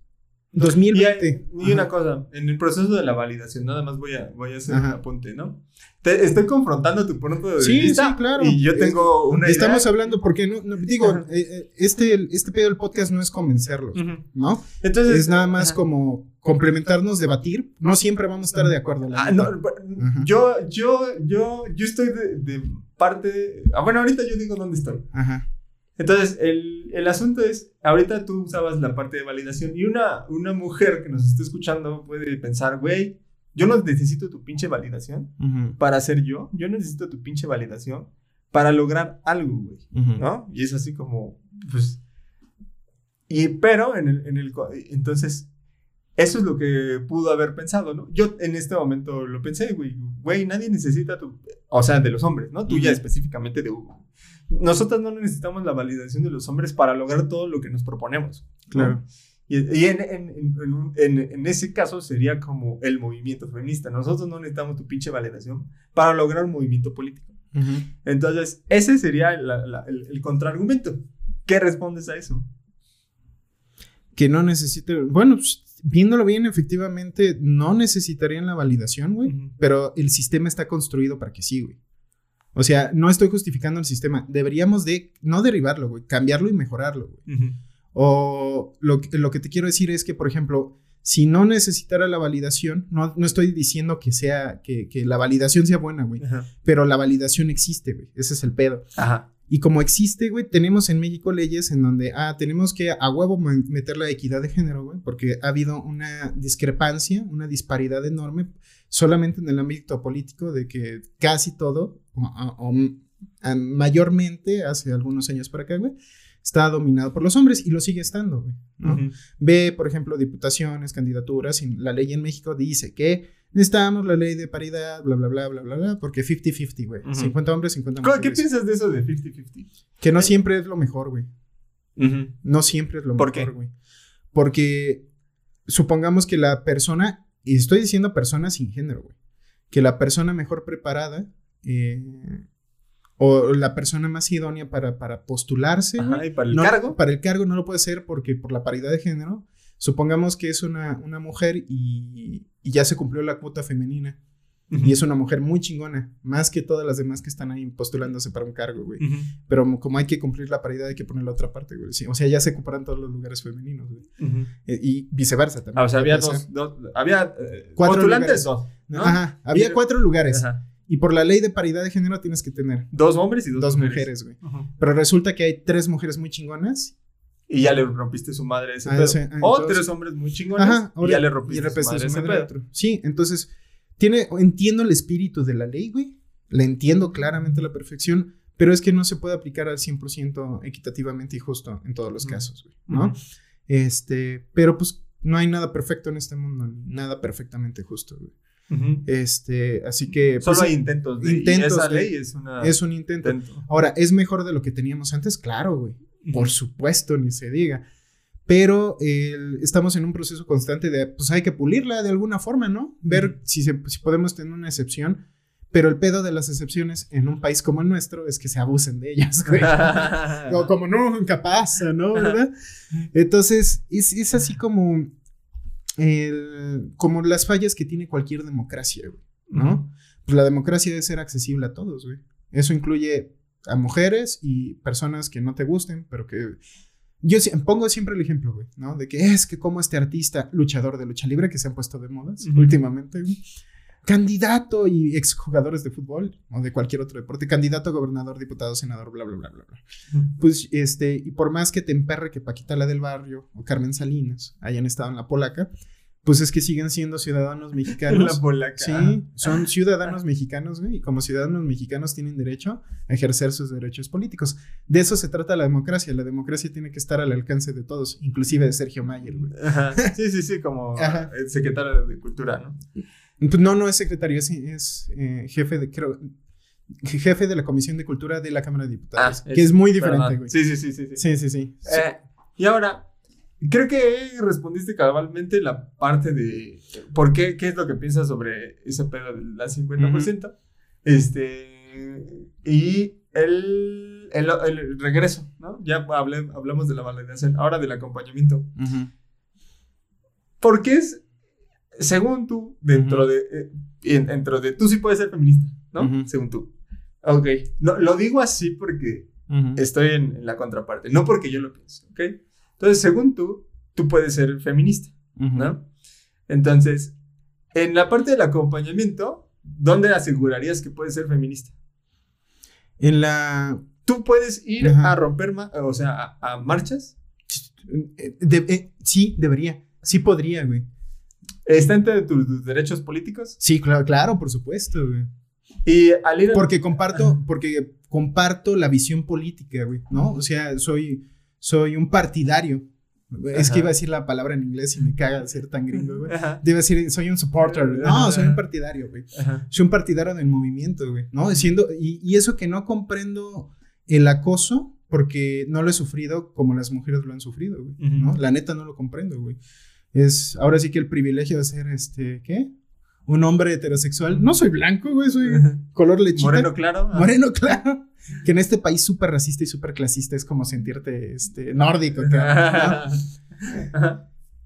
Y, 2020. hay- y una cosa, en el proceso de la validación, nada más voy a, voy a hacer Ajá. un apunte, ¿no? Te estoy confrontando tu punto de Sí, vista. sí, claro. Y yo tengo una idea. Estamos hablando porque no, no- digo, eh, eh, este, este pedo del podcast no es convencerlos. ¿no? Entonces. Es nada más ajá. como complementarnos, debatir. No siempre vamos a estar de acuerdo. la Ah, no, yo, yo, yo, yo estoy de, de parte. Ah, bueno, ahorita yo digo dónde estoy. Ajá. Entonces, el, el asunto es, ahorita tú usabas la parte de validación y una, una mujer que nos esté escuchando puede pensar, güey, yo no necesito tu pinche validación Ujú, para ser yo, yo necesito tu pinche validación para lograr algo, güey, ujú. ¿no? Y es así como, pues, y pero en el, en el, entonces, eso es lo que pudo haber pensado, ¿no? Yo en este momento lo pensé, güey, güey, nadie necesita tu, o sea, de los hombres, ¿no? Tuya Ujú. específicamente de Hugo. Nosotros no necesitamos la validación de los hombres para lograr todo lo que nos proponemos. ¿no? Claro. Y, y en, ese caso sería como el movimiento feminista. Nosotros no necesitamos tu pinche validación para lograr un movimiento político. Entonces, ese sería la- la- el, el contraargumento. ¿Qué respondes a eso? Que no necesite. Bueno, pues, viéndolo bien, efectivamente, no necesitarían la validación, güey. Pero el sistema está construido para que sí, güey. O sea, no estoy justificando el sistema. Deberíamos de, no derribarlo, güey, cambiarlo y mejorarlo, güey. O lo, que- lo que te quiero decir es que, por ejemplo, si no necesitara la validación, no, no estoy diciendo que sea, que, que la validación sea buena, güey. Pero la validación existe, güey. Ese es el pedo. Ajá. Y como existe, güey, tenemos en México leyes en donde, ah, tenemos que a huevo me- meter la equidad de género, güey, porque ha habido una discrepancia, una disparidad enorme solamente en el ámbito político de que casi todo, o, o- o, a- mayormente hace algunos años para acá, güey, está dominado por los hombres y lo sigue estando, güey. Ve, por ejemplo, diputaciones, candidaturas, y la ley en México dice que necesitamos la ley de paridad, bla, bla, bla, bla, bla, bla, porque 50-50, güey. Ujú. 50 hombres, 50 ¿Cómo- mujeres. ¿Qué piensas de eso de 50-50? Que no siempre es lo mejor, güey. No siempre es lo ¿Por mejor, qué? güey. Porque supongamos que la persona, y estoy diciendo persona sin género, güey, que la persona mejor preparada eh, o la persona más idónea para, para postularse. Ajá, y para el No, cargo. Para el cargo no lo puede ser porque por la paridad de género, supongamos que es una, una mujer y, y ya se cumplió la cuota femenina. Y es una mujer muy chingona, más que todas las demás que están ahí postulándose para un cargo, güey. Pero como- hay que cumplir la paridad, hay que poner la otra parte, güey. Sí, o sea, ya se ocuparan todos los lugares femeninos, güey. Eh, y viceversa también. Ah, o sea, había dos, había eh, Cuatro postulantes, lugares. dos. ¿no? Ajá, había cuatro lugares. Ajá. Y por la ley de paridad de género tienes que tener Dos hombres y dos, dos, mujeres, güey. Pero resulta que hay tres mujeres muy chingonas. Y ya le rompiste su madre a ese A pedo. ese- ah, o entonces- tres hombres muy chingones. Ajá, y ya le rompiste, y rompiste su madre a su ese madre a pedo. otro. Sí, entonces, tiene, entiendo el espíritu de la ley, güey. La entiendo claramente a la perfección, pero es que no se puede aplicar al 100% equitativamente y justo en todos los casos, güey, ¿no? Este, pero pues no hay nada perfecto en este mundo, nada perfectamente justo, güey. Ujú. Este, así que Solo pues, hay intentos de intentos y esa de- ley es una es un intento. intento. Ahora, ¿es mejor de lo que teníamos antes? Claro, güey. Por supuesto, ni se diga. Pero el- estamos en un proceso constante de, pues hay que pulirla de alguna forma, ¿no? Ver si, se- si podemos tener una excepción. Pero el pedo de las excepciones en un país como el nuestro es que se abusen de ellas, *laughs* güey. O como nunca pasa, ¿no? *laughs* ¿Verdad? Entonces, es, es así como, el- como las fallas que tiene cualquier democracia, güey, ¿no? Pues la democracia debe ser accesible a todos, güey. Eso incluye a mujeres y personas que no te gusten, pero que... Yo si- pongo siempre el ejemplo, güey, ¿no? De que es que como este artista luchador de lucha libre que se han puesto de modas últimamente, güey, candidato y exjugadores de fútbol o de cualquier otro deporte, candidato gobernador, diputado, senador, bla, bla, bla, bla, bla. Pues, este, y por más que te emperre que Paquita la del barrio o Carmen Salinas hayan estado en la polaca, pues es que siguen siendo ciudadanos mexicanos. *laughs* la polaca. Sí, son ciudadanos mexicanos, güey, y como ciudadanos mexicanos tienen derecho a ejercer sus derechos políticos. De eso se trata la democracia. La democracia tiene que estar al alcance de todos, inclusive de Sergio Mayer, güey. Ajá. *laughs* Sí, sí, sí, como Ajá. el secretario de Cultura, ¿no? Pues no, no es secretario, es, es, eh, jefe de, creo, jefe de la Comisión de Cultura de la Cámara de Diputados, Ah, que es muy diferente, güey. Sí, sí, sí, sí. sí. Sí, sí, sí. Eh, y ahora, creo que respondiste cabalmente la parte de por qué, qué es lo que piensas sobre ese pedo del 50%. Este, y el, el, el regreso, ¿no? Ya hablé- hablamos de la validación, ahora del acompañamiento. Ujú. ¿Por qué es, según tú, dentro de, eh, en- dentro de, tú sí puedes ser feminista, ¿no? Según tú. Ok, no, lo digo así porque estoy en, en la contraparte, no porque yo lo piense, ¿ok? Entonces, según tú, tú puedes ser feminista. ¿no? Entonces, en la parte del acompañamiento, ¿dónde asegurarías que puedes ser feminista? En la... Tú puedes ir a romper, o sea, a, a marchas. eh, de- eh, sí, debería. Sí podría, güey. Está entre tus, derechos políticos. Sí, claro, claro, por supuesto, güey. Y al ir a- Porque comparto, porque comparto la visión política, güey, ¿no? O sea, soy, soy un partidario. Es Ajá. que iba a decir la palabra en inglés y me caga ser tan gringo, güey. Debe decir, soy un supporter. No, soy un partidario, güey. ajá. Soy un partidario del movimiento, güey, ¿no? Siendo, y, y eso que no comprendo el acoso porque no lo he sufrido como las mujeres lo han sufrido, güey, ¿no? La neta no lo comprendo, güey. Es ahora sí que el privilegio de ser, este, ¿qué? Un hombre heterosexual. No soy blanco, güey, soy color lechita. Moreno claro. ah. Moreno, claro. Que en este país súper racista y súper clasista es como sentirte, este, nórdico.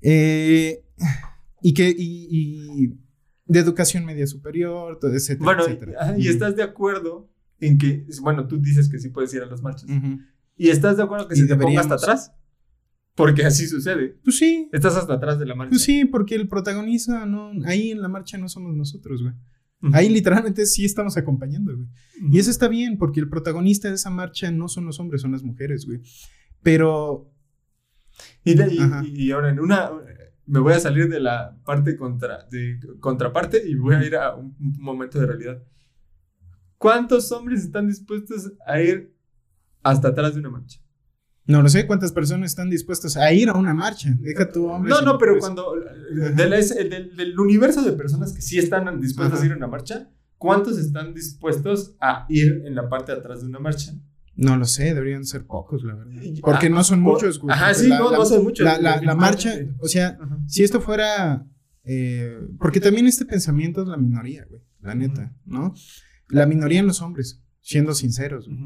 Eh, y que, y, y de educación media superior, todo Bueno, etcétera. y estás de acuerdo en que, bueno, tú dices que sí puedes ir a las marchas. ¿Y estás de acuerdo que Y se te ponga hasta atrás? Porque así sucede. Pues sí, Estás hasta atrás de la marcha. pues sí, porque el protagonista no, ahí en la marcha no somos nosotros, güey. Ahí literalmente sí estamos acompañando, güey. Y eso está bien, porque el protagonista de esa marcha no son los hombres, son las mujeres, güey. Pero, Y, de- y- Ajá. y ahora en una me voy a salir de la parte contra de contraparte y voy a ir a un, un momento de realidad. ¿Cuántos hombres están dispuestos a ir hasta atrás de una marcha? No lo sé cuántas personas están dispuestas a ir a una marcha. Deja tu hombre. No, no, pero cuando de la- ese- del, del universo de personas que sí están dispuestas Ajá. a ir a una marcha, ¿cuántos están dispuestos a ir en la parte de atrás de una marcha? No lo sé, deberían ser pocos, la verdad. Y- Porque ah, no son por- muchos, güey. Ajá, sí, la- no, la- no son muchos. La, la- la marcha, o sea, Ajá. si esto fuera. eh, porque también este pensamiento es la minoría, güey. La neta, ¿no? La minoría en los hombres, siendo sinceros. güey.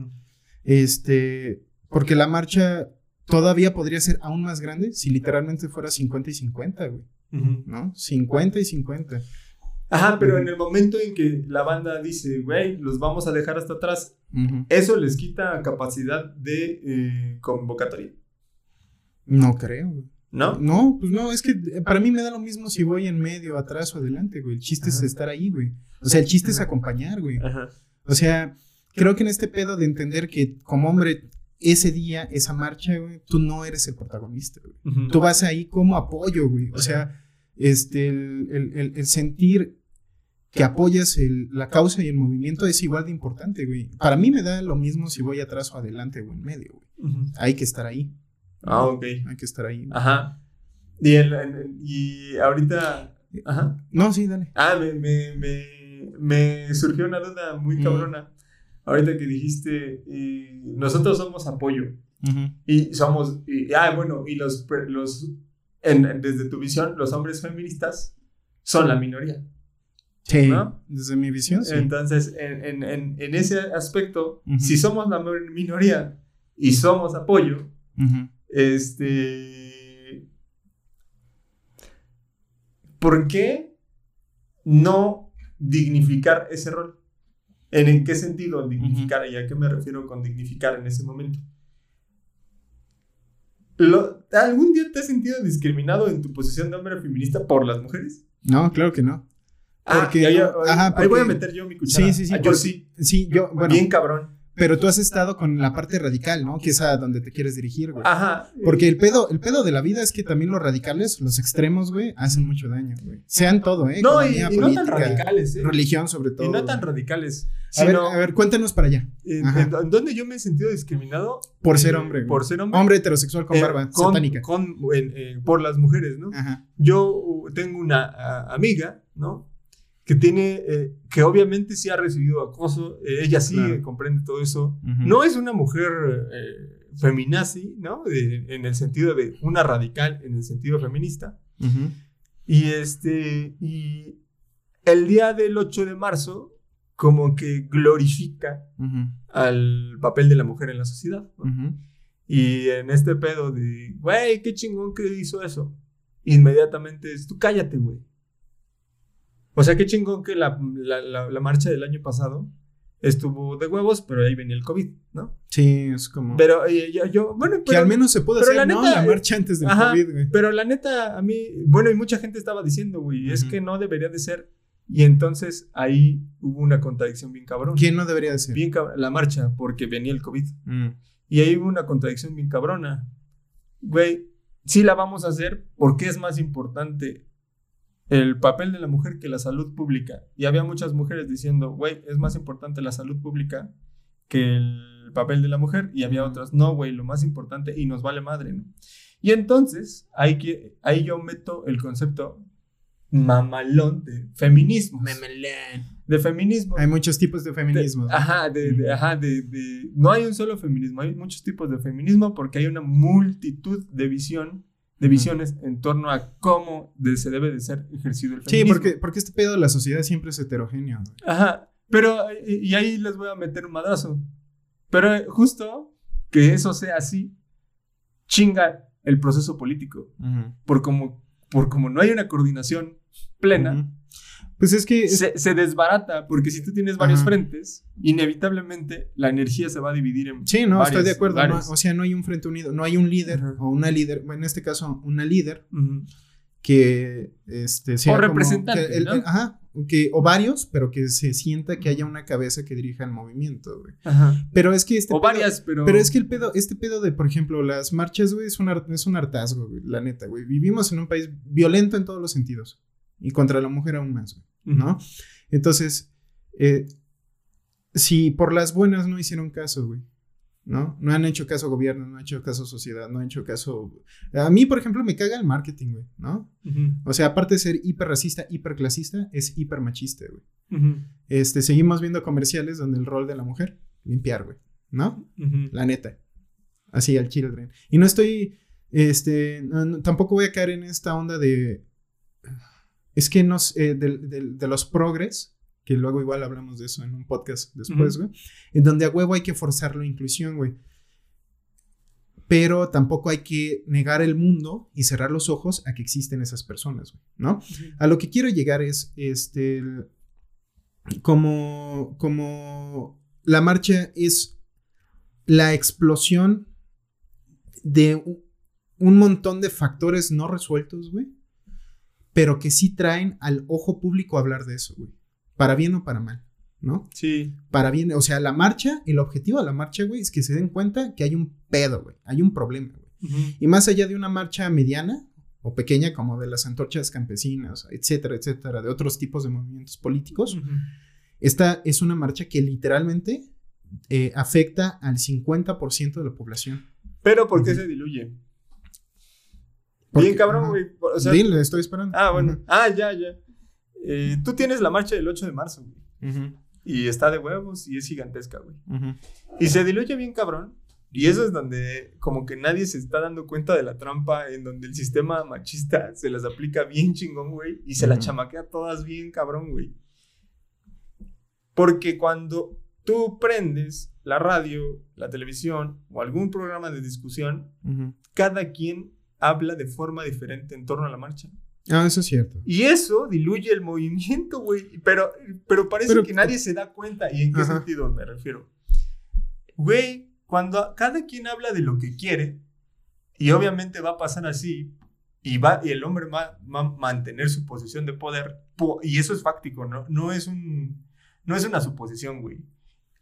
Este, porque la marcha todavía podría ser aún más grande si literalmente fuera 50 y 50, güey. ¿no? 50 y 50. Ajá, pero en el momento en que la banda dice, güey, los vamos a dejar hasta atrás, eso les quita capacidad de eh, convocatoria, No creo, güey. ¿no? No, pues no, es que eh, para mí me da lo mismo si voy en medio, atrás o adelante, güey. El chiste es estar ahí, güey. O sea, el chiste es acompañar, güey. Ajá. O sea, creo que en este pedo de entender que como hombre, ese día, esa marcha, güey, tú no eres el protagonista, güey. Ujú. Tú vas ahí como apoyo, güey. O sea, este, el, el- el- el sentir que apoyas la causa y el movimiento es igual de importante, güey. Para mí me da lo mismo si voy atrás o adelante o en medio, güey. Ujú. Hay que estar ahí. Ah, ok. Hay que estar ahí. Ajá. Y, y ahorita... Ajá. No, sí, dale. Ah, me, me, me, me surgió una duda muy Mm. cabrona. Ahorita que dijiste, nosotros somos apoyo. Y somos, y, ah, bueno, y los, los en- desde tu visión, los hombres feministas son la minoría. Sí. ¿No? Desde mi visión, sí. Entonces, en, en, en, en ese aspecto, si somos la mi- minoría y somos apoyo, este... ¿Por qué no dignificar ese rol? ¿En, en qué sentido dignificar? ¿Y a qué me refiero con dignificar en ese momento? Lo- ¿Algún día te has sentido discriminado en tu posición de hombre feminista por las mujeres? No, claro que no. Ah, Porque y ahí, no- ahí- ajá, ahí voy a meter yo mi cuchara. Sí, sí, sí. Ah, yo porque- sí. Sí, yo, bueno. Bien cabrón. Pero tú has estado con la parte radical, ¿no? Que es a donde te quieres dirigir, güey. Ajá. Porque el pedo, el pedo de la vida es que también los radicales, los extremos, güey, hacen mucho daño, güey. Sean todo, ¿eh? No, y, no tan radicales, ¿eh? Religión, sobre todo. Y no tan radicales. A ver, a ver, cuéntanos para allá. en, en- dónde yo me he sentido discriminado. Por ser Eh, hombre, güey. Por ser hombre. Hombre heterosexual con eh, barba, con- satánica. con- en- eh, por las mujeres, ¿no? Ajá. Yo tengo una a- amiga, ¿no? Que tiene, eh, que obviamente sí ha recibido acoso, eh, ella sí Claro. comprende todo eso. No es una mujer eh, feminazi, ¿no? De- en el sentido de una radical, en el sentido feminista. Y este, y el día del 8 de marzo, como que glorifica al papel de la mujer en la sociedad. ¿no? Y en este pedo de, güey, qué chingón que hizo eso. Inmediatamente es, tú cállate, güey. O sea, qué chingón que la, la, la- la marcha del año pasado estuvo de huevos, pero ahí venía el COVID, ¿no? Sí, es como. Pero eh, yo, yo- bueno, que pero, al menos se pero hacer, la ¿no? la marcha antes del ajá, COVID, güey. pero la neta, a mí, bueno, y mucha gente estaba diciendo, güey, es que no debería de ser. Y entonces ahí hubo una contradicción bien cabrón. ¿Quién no debería de ser? Bien cabrón, la marcha, porque venía el COVID. Mm. Y ahí hubo una contradicción bien cabrona. Güey, sí la vamos a hacer porque es más importante el papel de la mujer que la salud pública. Y había muchas mujeres diciendo, güey, es más importante la salud pública que el papel de la mujer. Y había otras, no, güey, lo más importante y nos vale madre, ¿no? Y entonces, ahí, que, ahí yo meto el concepto mamalón de feminismo. De feminismo. Hay muchos tipos de feminismo. De- ajá, de, ajá, de, de- no hay un solo feminismo, hay muchos tipos de feminismo porque hay una multitud de visión, de visiones en torno a cómo de- se debe de ser ejercido el Sí, feminismo. porque, porque este pedo de la sociedad siempre es heterogéneo. güey. Ajá, pero y, y ahí les voy a meter un madrazo. Pero eh, justo que eso sea así, chinga el proceso político, por como, por como no hay una coordinación plena. Pues es que. es- Se, se desbarata, porque si tú tienes varios Ajá. frentes, inevitablemente la energía se va a dividir en Sí, no, estoy de acuerdo. no, o sea, no hay un frente unido, no hay un líder Ajá. o una líder, en este caso, una líder que este, sea. O representante, que el- ¿no? el- ajá, que, o varios, pero que se sienta que haya una cabeza que dirija el movimiento, güey. Ajá. Pero es que este. o pedo- varias, pero. Pero es que el pedo, este pedo de, por ejemplo, las marchas, güey, es un, es un hartazgo, güey, la neta, güey. Vivimos en un país violento en todos los sentidos. Y contra la mujer aún más. ¿no? Entonces, eh, si por las buenas no hicieron caso, güey, ¿no? No han hecho caso gobierno, no han hecho caso sociedad, no han hecho caso... A mí, por ejemplo, me caga el marketing, güey, ¿no? O sea, aparte de ser hiperracista, hiperclasista, es hipermachista, güey. Este, seguimos viendo comerciales donde el rol de la mujer, limpiar, güey, ¿no? La neta. Así al children. Y no estoy, este, no- no- tampoco voy a caer en esta onda de... Es que nos, eh, de los progres, que luego igual hablamos de eso en un podcast después, güey, en donde a huevo hay que forzar la inclusión, güey. Pero tampoco hay que negar el mundo y cerrar los ojos a que existen esas personas, güey, ¿no? A lo que quiero llegar es, este, como, como la marcha es la explosión de un montón de factores no resueltos, güey, pero que sí traen al ojo público a hablar de eso, güey, para bien o para mal, ¿no? Sí. Para bien, o sea, la marcha, el objetivo de la marcha, güey, es que se den cuenta que hay un pedo, güey, hay un problema, güey. Y más allá de una marcha mediana o pequeña como de las antorchas campesinas, etcétera, etcétera, de otros tipos de movimientos políticos, esta es una marcha que literalmente eh, afecta al 50% de la población. Pero ¿por qué se diluye? Bien cabrón, güey. O sea, Dile, estoy esperando. ah, bueno. Ah, ya, ya. Eh, tú tienes la marcha del 8 de marzo, güey. Y está de huevos y es gigantesca, güey. Y se diluye bien cabrón. Y eso es donde como que nadie se está dando cuenta de la trampa en donde el sistema machista se las aplica bien chingón, güey. Y se las chamaquea todas bien cabrón, güey. Porque cuando tú prendes la radio, la televisión o algún programa de discusión, cada quien habla de forma diferente en torno a la marcha. Ah, eso es cierto. Y eso diluye el movimiento, güey. Pero, pero parece Pero- que nadie se da cuenta. ¿Y en qué Ajá. sentido me refiero? Güey, cuando cada quien habla de lo que quiere, y obviamente va a pasar así, y, va, y el hombre va, va a mantener su posición de poder, po- y eso es fáctico, ¿no? No es, un, no es una suposición, güey.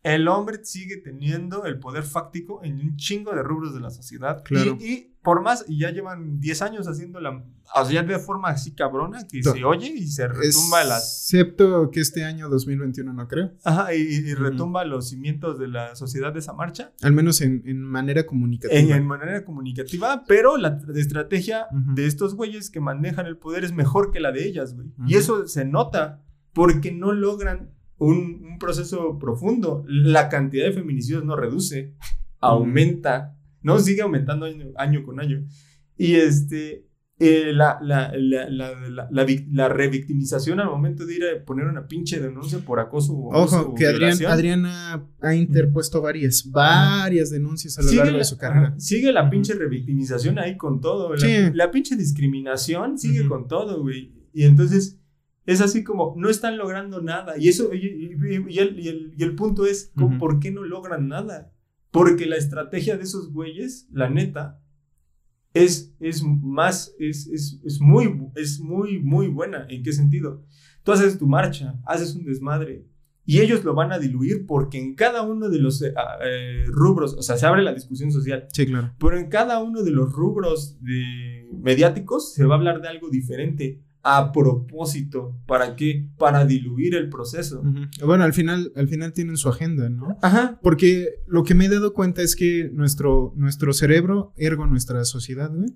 El hombre sigue teniendo el poder fáctico en un chingo de rubros de la sociedad. Claro. Y, y por más, y ya llevan 10 años haciendo la. O sea, ya de forma así cabrona que se oye y se retumba las. Excepto que este año 2021 no creo. Ajá, y, retumba los cimientos de la sociedad de esa marcha. Al menos en, en manera comunicativa. En, en manera comunicativa, pero la tra- estrategia de estos güeyes que manejan el poder es mejor que la de ellas, güey. Y eso se nota porque no logran un, un proceso profundo. La cantidad de feminicidios no reduce, aumenta, no sigue aumentando año, año con año. Y este, eh, la, la, la, la, la, la vic- la revictimización al momento de ir a poner una pinche denuncia por acoso o Ojo, o que Adrián. Adriana ha interpuesto varias, varias denuncias a lo Sigue largo la, de su carrera. sigue la pinche revictimización ahí con todo. La, Sí. la pinche discriminación sigue Ujú. con todo, güey. Y entonces es así como no están logrando nada. Y eso, y, y- y el, y el- y el punto es, ¿cómo- Ujú. ¿por qué no logran nada? Porque la estrategia de esos güeyes, la neta, es, es más, es, es, es muy, es muy, muy buena. ¿En qué sentido? Tú haces tu marcha, haces un desmadre. Y ellos lo van a diluir porque en cada uno de los eh, ah, eh, rubros, o sea, se abre la discusión social, Sí, claro. pero en cada uno de los rubros de mediáticos se va a hablar de algo diferente a propósito. ¿Para qué? Para diluir el proceso. Bueno, al final, al final tienen su agenda, ¿no? Ajá. Porque lo que me he dado cuenta es que nuestro, nuestro cerebro, ergo nuestra sociedad, güey,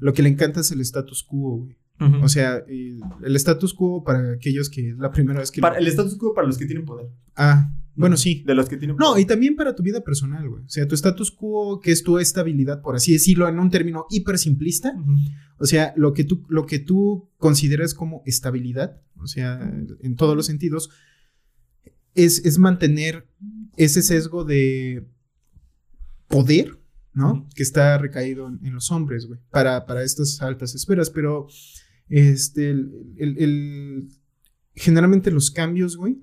lo que le encanta es el status quo, güey. O sea, el, el status quo para aquellos que es la primera vez que... lo- Para, el status quo para los que tienen poder. Ah, bueno, sí. De los que tienen No, y también para tu vida personal, güey. O sea, tu status quo, que es tu estabilidad, por así decirlo, en un término hiper simplista. O sea, lo que tú, lo que tú consideras como estabilidad, o sea, en todos los sentidos, es, es mantener ese sesgo de poder, ¿no? Que está recaído en, en los hombres, güey, para, para estas altas esferas. Pero, este, el, el- el- generalmente los cambios, güey,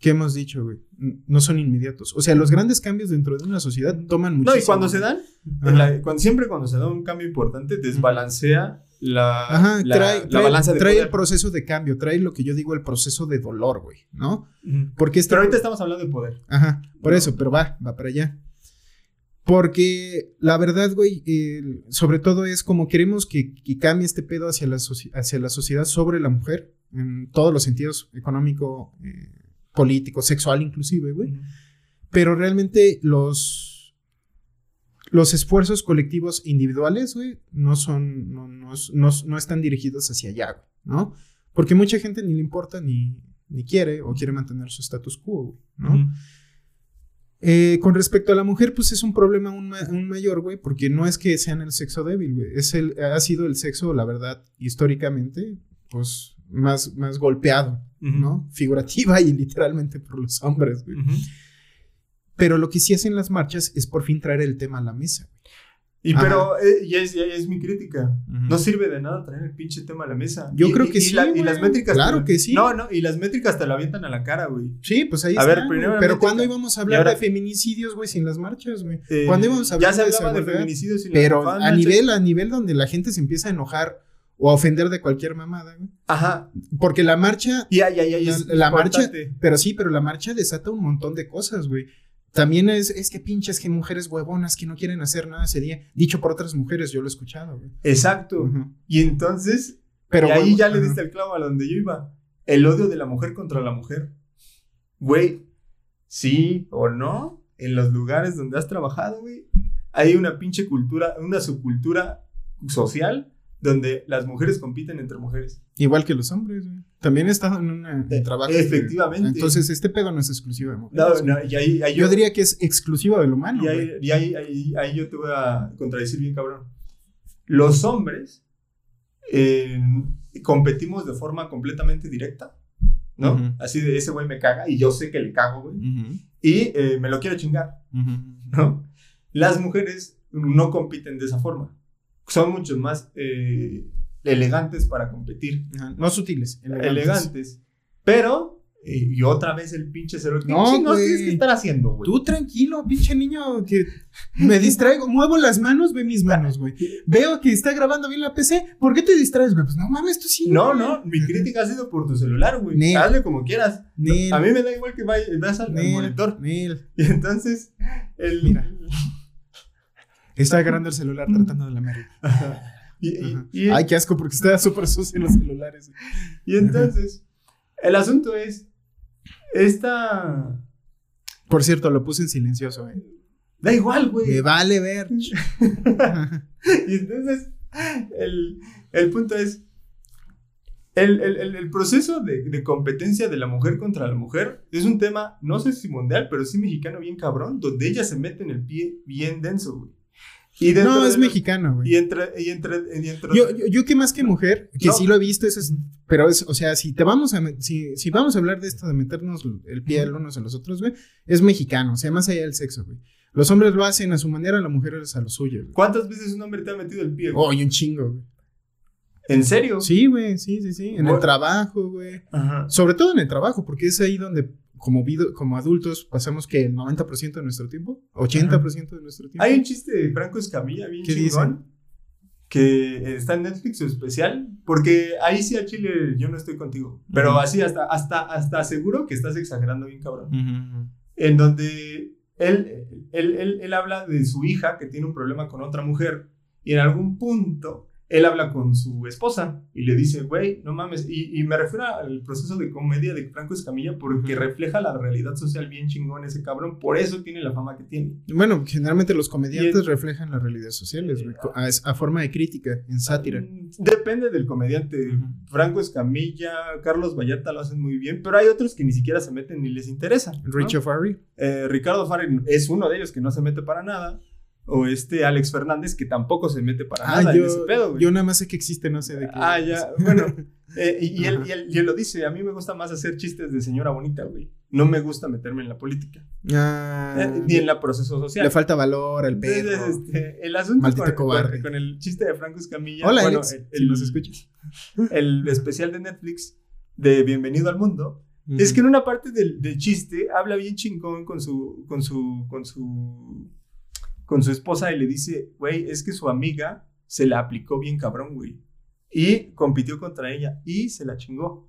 que hemos dicho, güey, no son inmediatos. O sea, los grandes cambios dentro de una sociedad toman mucho. No, y cuando se dan, la- cuando, siempre cuando se da un cambio importante, desbalancea la, Ajá, la, trae, la trae- balanza de trae poder. el proceso de cambio, trae lo que yo digo el proceso de dolor, güey, ¿no? Porque este... Pero ahorita estamos hablando de poder. Ajá, por No. eso, pero va, va para allá. Porque la verdad, güey, eh, sobre todo es como queremos que, que cambie este pedo hacia la, hacia la sociedad sobre la mujer, en todos los sentidos, económico, eh, político, sexual inclusive, güey. Pero realmente los, los esfuerzos colectivos individuales, güey, no son, no, no, no, no están dirigidos hacia allá, güey, ¿no? Porque mucha gente ni le importa ni, ni quiere o quiere mantener su status quo, güey, ¿no? Eh, con respecto a la mujer, pues es un problema aún, ma- aún mayor, güey, porque no es que sean el sexo débil, güey, es el, ha sido el sexo, la verdad, históricamente, pues más, más golpeado, ¿no? Figurativa y literalmente por los hombres, güey. Pero lo que sí hacen las marchas es por fin traer el tema a la mesa. Y Ajá. pero, eh, y es, y es mi crítica. No sirve de nada traer el pinche tema a la mesa. Yo Y- creo y- que y sí, la- y güey. las métricas. Claro te- que sí. No, no, y las métricas te la avientan a la cara, güey. Sí, pues ahí A está. ver, güey. primero Pero. ¿cuándo íbamos a Y hablar ahora- de feminicidios, güey, sin las marchas, güey? Eh, ¿Cuándo íbamos a hablar ya se de hablaba de feminicidios y las Pero mamás, a nivel, a nivel donde la gente se empieza a enojar o a ofender de cualquier mamada, güey. Ajá. Porque la marcha, Y ay, ay, ay, la, marcha, pero sí, pero la marcha desata un montón de cosas, güey. También es, es que pinches que mujeres huevonas que no quieren hacer nada ese día. Dicho por otras mujeres, yo lo he escuchado, güey. Exacto. Y entonces, Pero y ahí ya le diste el clavo a donde yo iba. El odio de la mujer contra la mujer. Güey, sí o no, en los lugares donde has trabajado, güey, hay una pinche cultura, una subcultura social donde las mujeres compiten entre mujeres. Igual que los hombres, güey. También estado en, en Eh, trabajo. efectivamente. Entonces, este pedo no es exclusivo de mujeres. No, no, y ahí, ahí Yo diría que es exclusivo del humano, Y ahí, y ahí, ahí- yo te voy a contradecir bien, cabrón. Los hombres eh, competimos de forma completamente directa, ¿no? Así de ese güey me caga y yo sé que le cago, güey. Y eh, me lo quiero chingar. ¿no? Las mujeres no compiten de esa forma. Son mucho más eh, elegantes para competir. Ajá, No sutiles, elegantes. Elegantes. Pero, eh, y otra vez el pinche cero. ¿Qué No, güey. tienes que estar haciendo, güey? Tú tranquilo, pinche niño, que me distraigo, muevo las manos, ve mis manos, güey. Veo que está grabando bien la PC, ¿por qué te distraes, güey? Pues no mames, tú sí. No, no, mi crítica ha sido por tu celular, güey. Hazle como quieras. Nel. A mí me da igual que vaya- veas al, monitor. Nel. *laughs* Y entonces, el. Mira. Está agarrando el celular tratando de lamerlo. *laughs* Y, Ay, qué asco, porque está súper sucio los celulares. y entonces, el asunto es. Esta. Por cierto, lo puse en silencioso, eh. Da igual, güey. Me vale ver. *laughs* y entonces, el, el punto es. El, el- el- el proceso de, de competencia de la mujer contra la mujer es un tema, no sé si mundial, pero sí mexicano bien cabrón, donde ella se mete en el pie bien denso, güey. Y No, es mexicano, güey. Y entre, y entre, y entre- Yo, yo, yo que más que mujer, que No. sí lo he visto, eso es, pero es, o sea, si te vamos a, si, si vamos a hablar de esto de meternos el pie al unos a los otros, güey, es mexicano, o sea, más allá del sexo, güey. Los hombres lo hacen a su manera, las mujeres a lo suyo, güey. ¿Cuántas veces un hombre te ha metido el pie? güey? Oh, y un chingo, güey. ¿En serio? Sí, güey, sí, sí, sí. En el trabajo, güey. Ajá. Sobre todo en el trabajo, porque es ahí donde, como, como adultos, pasamos que el 90% de nuestro tiempo, 80% de nuestro tiempo. Hay un chiste de Franco Escamilla bien ¿Qué chingón. Que está en Netflix su especial. Porque ahí sí a Chile yo no estoy contigo. Pero Ujú. así hasta, hasta, hasta seguro que estás exagerando bien cabrón. Ujú, En donde él, él, él, él habla de su hija que tiene un problema con otra mujer. Y en algún punto él habla con su esposa y le dice, güey, no mames. Y, y me refiero al proceso de comedia de Franco Escamilla porque refleja la realidad social bien chingón ese cabrón. Por eso tiene la fama que tiene. Bueno, generalmente los comediantes reflejan las realidades sociales, güey, co- a, a forma de crítica, en sátira. Mm, Depende del comediante. Franco Escamilla, Carlos Vallarta lo hacen muy bien, pero hay otros que ni siquiera se meten ni les interesa. ¿no? Richard Farrey. Eh, Ricardo Farren es uno de ellos que no se mete para nada. O este Alex Fernández que tampoco se mete para Ah, nada en yo, ese pedo, güey. yo nada más sé que existe, no sé de qué. Ah, ya, bueno. *laughs* eh, y, él, y, él, y él lo dice, a mí me gusta más hacer chistes de señora bonita, güey. No me gusta meterme en la política. Ah, eh, ni en la proceso social. le falta valor al Entonces, perro. este, el asunto Maldito con, cobarde. con- con el chiste de Franco Escamilla. Hola, bueno, Alex, el- si nos escuchas. el especial de Netflix de Bienvenido al Mundo, es que en una parte del, del chiste habla bien chingón con su, con su, con su, con su esposa y le dice, güey, es que su amiga se la aplicó bien cabrón, güey. Y compitió contra ella y se la chingó.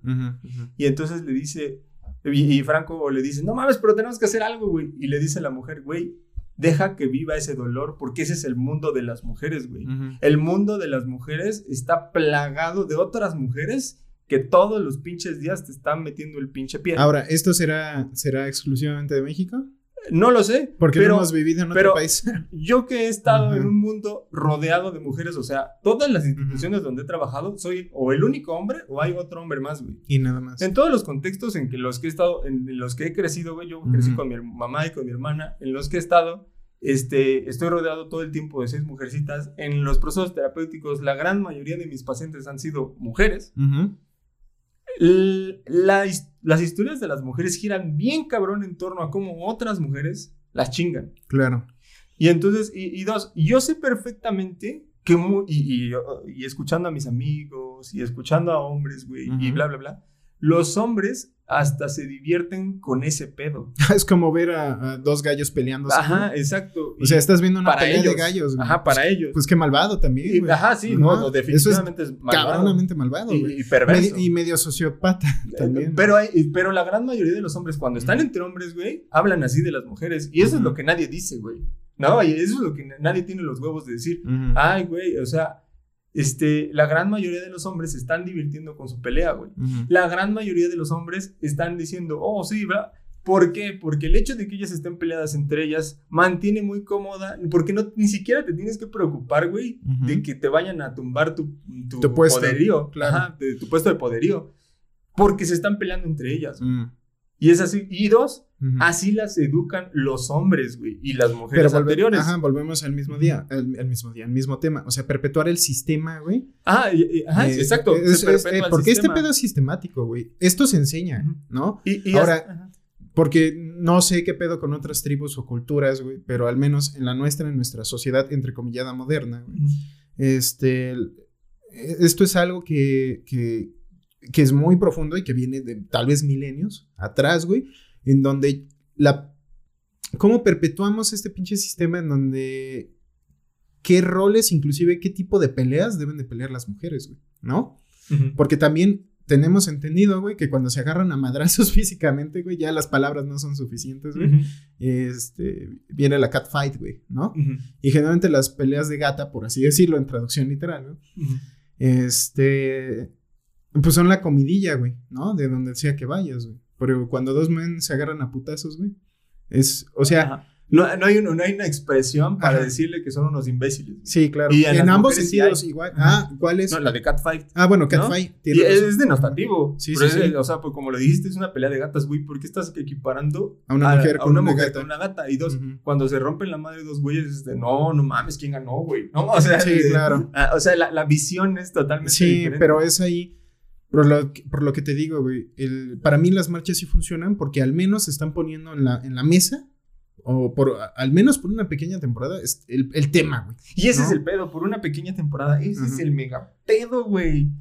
Y entonces le dice, y, y Franco le dice, no mames, pero tenemos que hacer algo, güey. Y le dice a la mujer, güey, deja que viva ese dolor porque ese es el mundo de las mujeres, güey. El mundo de las mujeres está plagado de otras mujeres que todos los pinches días te están metiendo el pinche pie. Ahora, ¿esto será, será exclusivamente de México? No lo sé, Porque pero no hemos vivido en otro país. *laughs* yo que he estado en un mundo rodeado de mujeres, o sea, todas las instituciones donde he trabajado, soy o el único hombre o hay otro hombre más, güey. y nada más. En todos los contextos en que los que he estado, en los que he crecido, güey, yo crecí Ujú. con mi mamá y con mi hermana, en los que he estado, este, estoy rodeado todo el tiempo de seis mujercitas. En los procesos terapéuticos, la gran mayoría de mis pacientes han sido mujeres. La las historias de las mujeres giran bien cabrón en torno a cómo otras mujeres las chingan. Claro. Y entonces, y, y dos, yo sé perfectamente que, y, y, y escuchando a mis amigos, y escuchando a hombres, güey, y bla, bla, bla, los hombres hasta se divierten con ese pedo. *laughs* Es como ver a, a dos gallos peleándose. Ajá, exacto. O sea, estás viendo una para pelea ellos. de gallos. güey. Ajá, para Pues- ellos. Pues qué malvado también, güey. ajá, sí, no, no, Eso es definitivamente es, malvado. cabronamente malvado, y, güey. y perverso. Y medio sociópata *laughs* *laughs* también. Pero, hay- pero la gran mayoría de los hombres, cuando están entre hombres, güey, hablan así de las mujeres. Y eso es lo que nadie dice, güey. No, y eso es lo que na- nadie tiene los huevos de decir. Ay, güey, o sea, este, la gran mayoría de los hombres se están divirtiendo con su pelea, güey. La gran mayoría de los hombres están diciendo, oh, sí, ¿verdad? ¿Por qué? Porque el hecho de que ellas estén peleadas entre ellas mantiene muy cómoda, porque no, ni siquiera te tienes que preocupar, güey, de que te vayan a tumbar tu, tu, Tu puesto, poderío, claro. ajá, de tu puesto de poderío, porque se están peleando entre ellas. Y es así, y dos, Así las educan los hombres, güey, y las Pero mujeres volve- anteriores. ajá, volvemos al mismo día, al, al mismo día, al mismo tema. O sea, perpetuar el sistema, güey. Ajá, Eh, exacto. es- es- eh, porque este sistema. pedo es sistemático, güey. Esto se enseña. ¿no? Y, y Ahora, hasta- ajá. Porque no sé qué pedo con otras tribus o culturas, güey, pero al menos en la nuestra, en nuestra sociedad entrecomillada moderna, güey, este, el- esto es algo que, que, que es muy profundo y que viene de tal vez milenios atrás, güey, en donde la... ¿Cómo perpetuamos este pinche sistema en donde... ¿Qué roles, inclusive qué tipo de peleas deben de pelear las mujeres, güey? ¿No? Porque también tenemos entendido, güey, que cuando se agarran a madrazos *laughs* físicamente, güey, ya las palabras no son suficientes, güey. Este, viene la catfight, güey, ¿no? Y generalmente las peleas de gata, por así decirlo, en traducción literal, ¿no? Este, pues son la comidilla, güey, ¿no? De donde sea que vayas, güey. Pero cuando dos men se agarran a putazos, güey, es, o sea, Ajá. No, no hay, un- no hay una expresión para Ajá. decirle que son unos imbéciles. sí, claro. Y en en ambos sí sentidos igual. Ajá. Ah, ¿cuál es? No, la de Catfight. Ah, bueno, ¿no? catfight. Y tiene es, es denostativo. Sí, Pero sí, es- sí. O sea, pues como lo dijiste, es una pelea de gatas, güey. ¿Por qué estás equiparando A una mujer con una una mujer gata. con una gata? Y dos, Ujú. cuando se rompen la madre dos güeyes, es de no, no mames, ¿quién ganó, güey? No, *laughs* o sea, Sí, de- claro. ah, o sea, la, la visión es totalmente Sí, diferente. pero es ahí. Por lo, que, por lo que te digo, güey. el- para mí las marchas sí funcionan porque al menos se están poniendo en la, en la mesa. O por a- al menos por una pequeña temporada. es el, el tema, güey. Y ese ¿no? es el pedo, por una pequeña temporada. Ese es Ujú. el mega pedo, güey.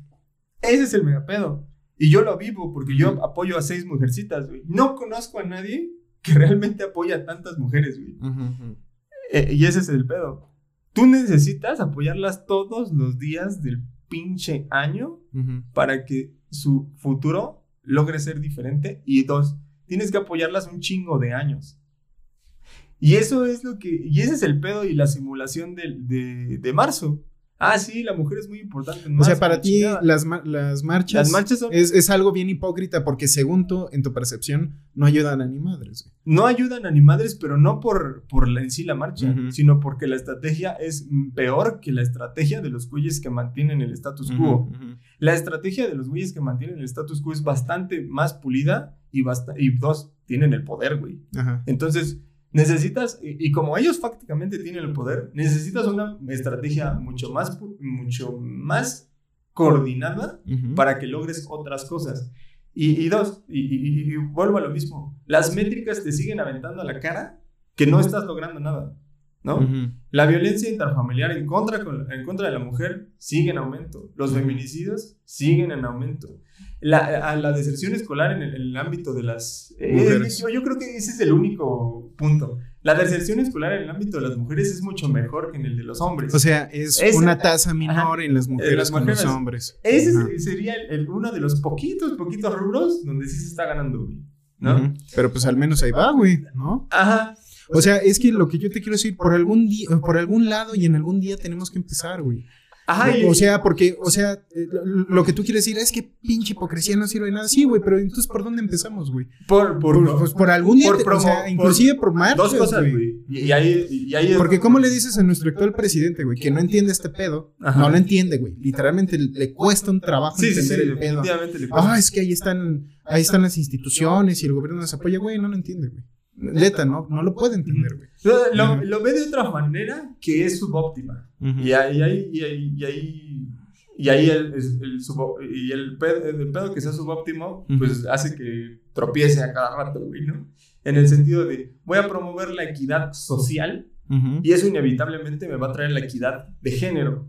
Ese es el mega pedo. Y yo lo vivo porque yo Ujú. apoyo a seis mujercitas, güey. No conozco a nadie que realmente apoya a tantas mujeres, güey. Eh, y ese es el pedo. Tú necesitas apoyarlas todos los días del pinche año para que su futuro logre ser diferente. Y dos, tienes que apoyarlas un chingo de años. Y eso es lo que. Y ese es el pedo y la simulación del- de, de marzo. Ah, sí, la mujer es muy importante. O sea, para ti las, las marchas, Las marchas son- es, es algo bien hipócrita porque según tú, en tu percepción, no ayudan a ni madres. güey. no ayudan a ni madres, pero no por, por la- en sí la marcha, sino porque la estrategia es peor que la estrategia de los güeyes que mantienen el status quo. La estrategia de los güeyes que mantienen el status quo es bastante más pulida y, basta y dos, tienen el poder, güey. Ajá. Entonces, necesitas, y, y como ellos fácticamente tienen el poder, necesitas una estrategia mucho más, mucho más coordinada Ujú. para que logres otras cosas. Y, y dos, y, y- vuelvo a lo mismo, las métricas te siguen aventando a la cara que no estás logrando nada, ¿no? Ujú. La violencia intrafamiliar en contra, con- en contra de la mujer sigue en aumento. Los feminicidios siguen en aumento. La, a la deserción escolar en el, en el ámbito de las... eh, yo, yo creo que ese es el único punto. La deserción escolar en el ámbito de las mujeres es mucho mejor que en el de los hombres. O sea, es una tasa menor en las mujeres las con los hombres. ese Ajá. sería el- el- uno de los poquitos, poquitos rubros donde sí se está ganando, ¿no? Pero pues al menos ahí va, güey, ¿no? Ajá. O sea, es que lo que yo te quiero decir, por algún día, por algún lado y en algún día tenemos que empezar, güey. Ajá. y- O sea, porque, o sea, eh, lo, lo que tú quieres decir es que pinche hipocresía no sirve de nada. Sí, güey, pero entonces ¿por dónde empezamos, güey? por, por, Por, pues por algún día, por te- o sea, por- inclusive por, marchas, dos cosas, güey. Y, y ahí, y ahí es- Porque ¿cómo le dices a nuestro actual presidente, güey, que no entiende este pedo? Ajá. No lo entiende, güey. Literalmente le, cuesta un trabajo Sí, sí, sí, entender el pedo. definitivamente le cuesta. Ah, es que ahí están, ahí están las instituciones y el gobierno nos apoya, güey, no lo entiende, güey. Neta, no, no lo puede entender, güey. Lo, lo- ve de otra manera que es subóptima. Y ahí, y ahí, y ahí, y ahí, Y ahí el, el, y el, pedo, el pedo que sea subóptimo, pues hace que tropiece a cada rato, güey, ¿no? En el sentido de, voy a promover la equidad social Y eso inevitablemente me va a traer la equidad de género.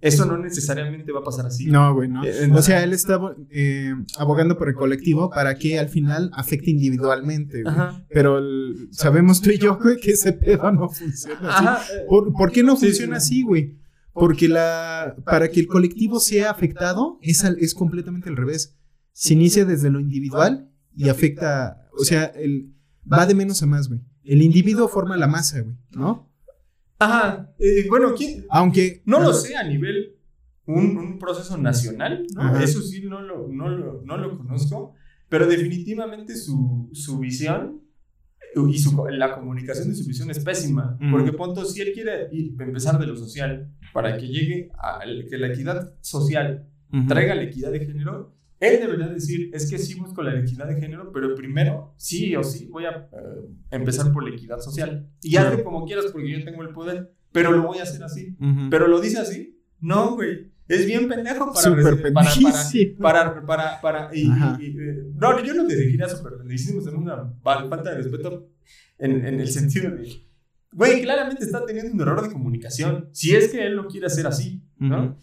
Eso no necesariamente va a pasar así. No, güey, no. Eh, O sea, él está eh, abogando por el colectivo para que al final afecte individualmente, güey. Pero el- sabemos tú y yo, güey, que ese pedo no funciona así. Ajá. eh, ¿Por, por qué no Sí, funciona sí. así, güey? Porque la, para que el colectivo sea afectado es, al- es completamente al revés. Se inicia desde lo individual y afecta, o sea, el, va de menos a más, güey. El individuo forma la masa, güey, ¿no? Ajá. Eh, bueno, ¿quién? Aunque... No lo sé a nivel un, un proceso nacional, ¿no? Ajá. Eso sí no lo, no lo, no lo conozco, pero definitivamente su, su visión y su, la comunicación de su visión es pésima, porque punto, si él quiere ir- empezar de lo social para que llegue a que la equidad social traiga la equidad de género, él debería decir, es que sí busco la equidad de género, pero primero, sí o sí, voy a eh, empezar por la equidad social. Y hazle Claro. como quieras porque yo tengo el poder, pero lo voy a hacer así. Ujú. Pero lo dice así. No, güey. Es bien pendejo para reci- para, para, para, para, para- y, y- y, eh, no, yo no te diría súper pendejísimo, es una falta de respeto en, en el sentido de, güey, claramente está teniendo un error de comunicación, si es que él lo quiere hacer así, ¿no? Ujú.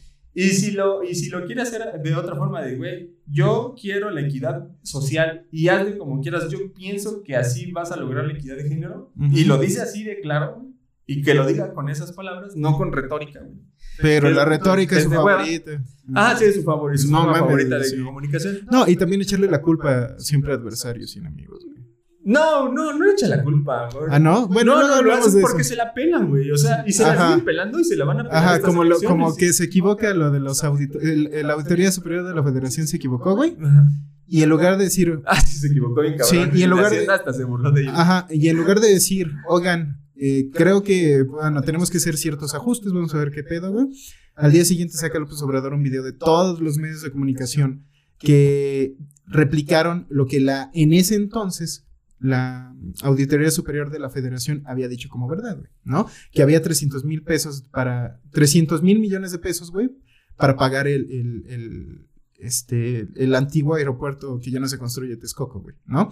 Y si, lo, y si lo quiere hacer de otra forma, de, güey, yo quiero la equidad social y hazle como quieras, yo pienso que así vas a lograr la equidad de género, y lo dice así de claro, y que lo diga con esas palabras, no con retórica, güey. Pero la retórica es su hueva. favorita. Ah, sí, es su favorita, su No forma mames, favorita de sí. comunicación. No, y también echarle la culpa siempre a adversarios sin amigos. güey. No, no, no echa la culpa, güey. Ah, ¿no? Bueno, no, luego no, lo hablamos hacen de porque eso. se la pelan, güey. O sea, y se la siguen pelando y se la van a pelar. Ajá, como, lo, como que se equivoca lo de los auditores. La Auditoría Superior de la Federación se equivocó, güey. Ajá. Y en lugar de decir. *laughs* Ah, sí, se equivocó bien cabrón. Sí, y en lugar de- hasta se burló de ellos. Ajá, y en lugar de decir, oigan, eh, creo que, bueno, tenemos que hacer ciertos ajustes, vamos a ver qué pedo, güey. Al día siguiente saca López Obrador un video de todos los medios de comunicación que replicaron lo que la, en ese entonces, la Auditoría Superior de la Federación había dicho como verdad, güey, ¿no? Que había 300 mil pesos para, 300 mil millones de pesos, güey, para pagar el, el, el, este, el antiguo aeropuerto que ya no se construye Texcoco, güey, ¿no?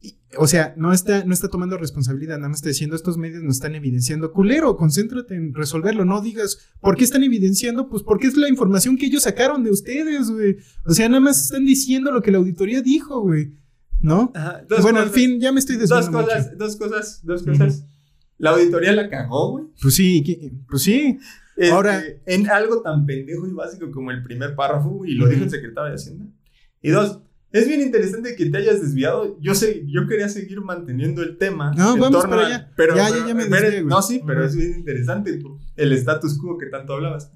Y, o sea, no está, no está tomando responsabilidad, nada más está diciendo estos medios nos están evidenciando. Culero, concéntrate en resolverlo, no digas, ¿por qué están evidenciando? Pues porque es la información que ellos sacaron de ustedes, güey. O sea, nada más están diciendo lo que la auditoría dijo, güey. ¿No? Ajá, dos bueno, cosas- al fin, ya me estoy Dos desviando cosas, mucho. dos cosas, dos cosas. La auditoría la cagó, güey. Pues sí, pues sí. Este, Ahora- En algo tan pendejo y básico como el primer párrafo, y lo dijo el secretario de Hacienda. Y dos, es bien interesante que te hayas desviado. Yo sé, yo quería seguir manteniendo el tema. No, en vamos torno para allá. Pero, Ya, ya, pero- ya me pero- desvié. No, sí, pero Ujú. es bien interesante el status quo que tanto hablabas.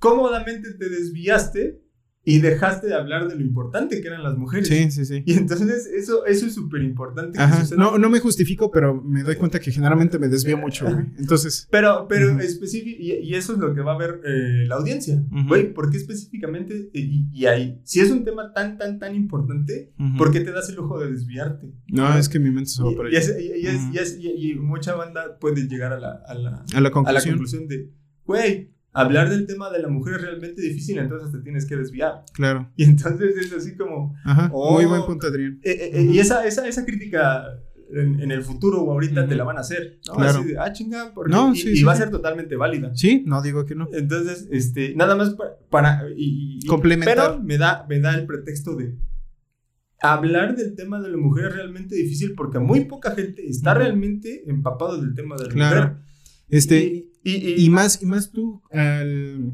Cómodamente te desviaste y dejaste de hablar de lo importante que eran las mujeres. Sí, sí, sí. Y entonces eso, eso es súper importante. No, no me justifico, pero me doy cuenta que generalmente me desvío mucho, güey. Entonces, Pero, pero Ujú. específico, y, y eso es lo que va a ver eh, la audiencia. Ujú. Güey, ¿por qué específicamente? Y, y ahí, si es un tema tan, tan, tan importante, Ujú. ¿por qué te das el lujo de desviarte? no, es que mi mente se va por ahí. y- es- es- mucha banda puede llegar a la, a la, A la a la conclusión. conclusión de, güey, hablar del tema de la mujer es realmente difícil, entonces te tienes que desviar. Claro. Y entonces es así como, Ajá. Oh. Muy buen punto, Adrián. eh, eh, eh, y esa, esa, esa crítica en, en el futuro o ahorita te la van a hacer. ¿no? Claro. Así de, ah, chinga, ¿por qué? No, y, sí, y sí, va a ser totalmente válida. Sí, no digo que no. Entonces, este, nada más pa- para, y, y- Complementar. Pero me da, me da el pretexto de hablar del tema de la mujer es realmente difícil porque muy poca gente está realmente empapado del tema de la Claro. mujer. Este, y, y- y más, y más tú, al-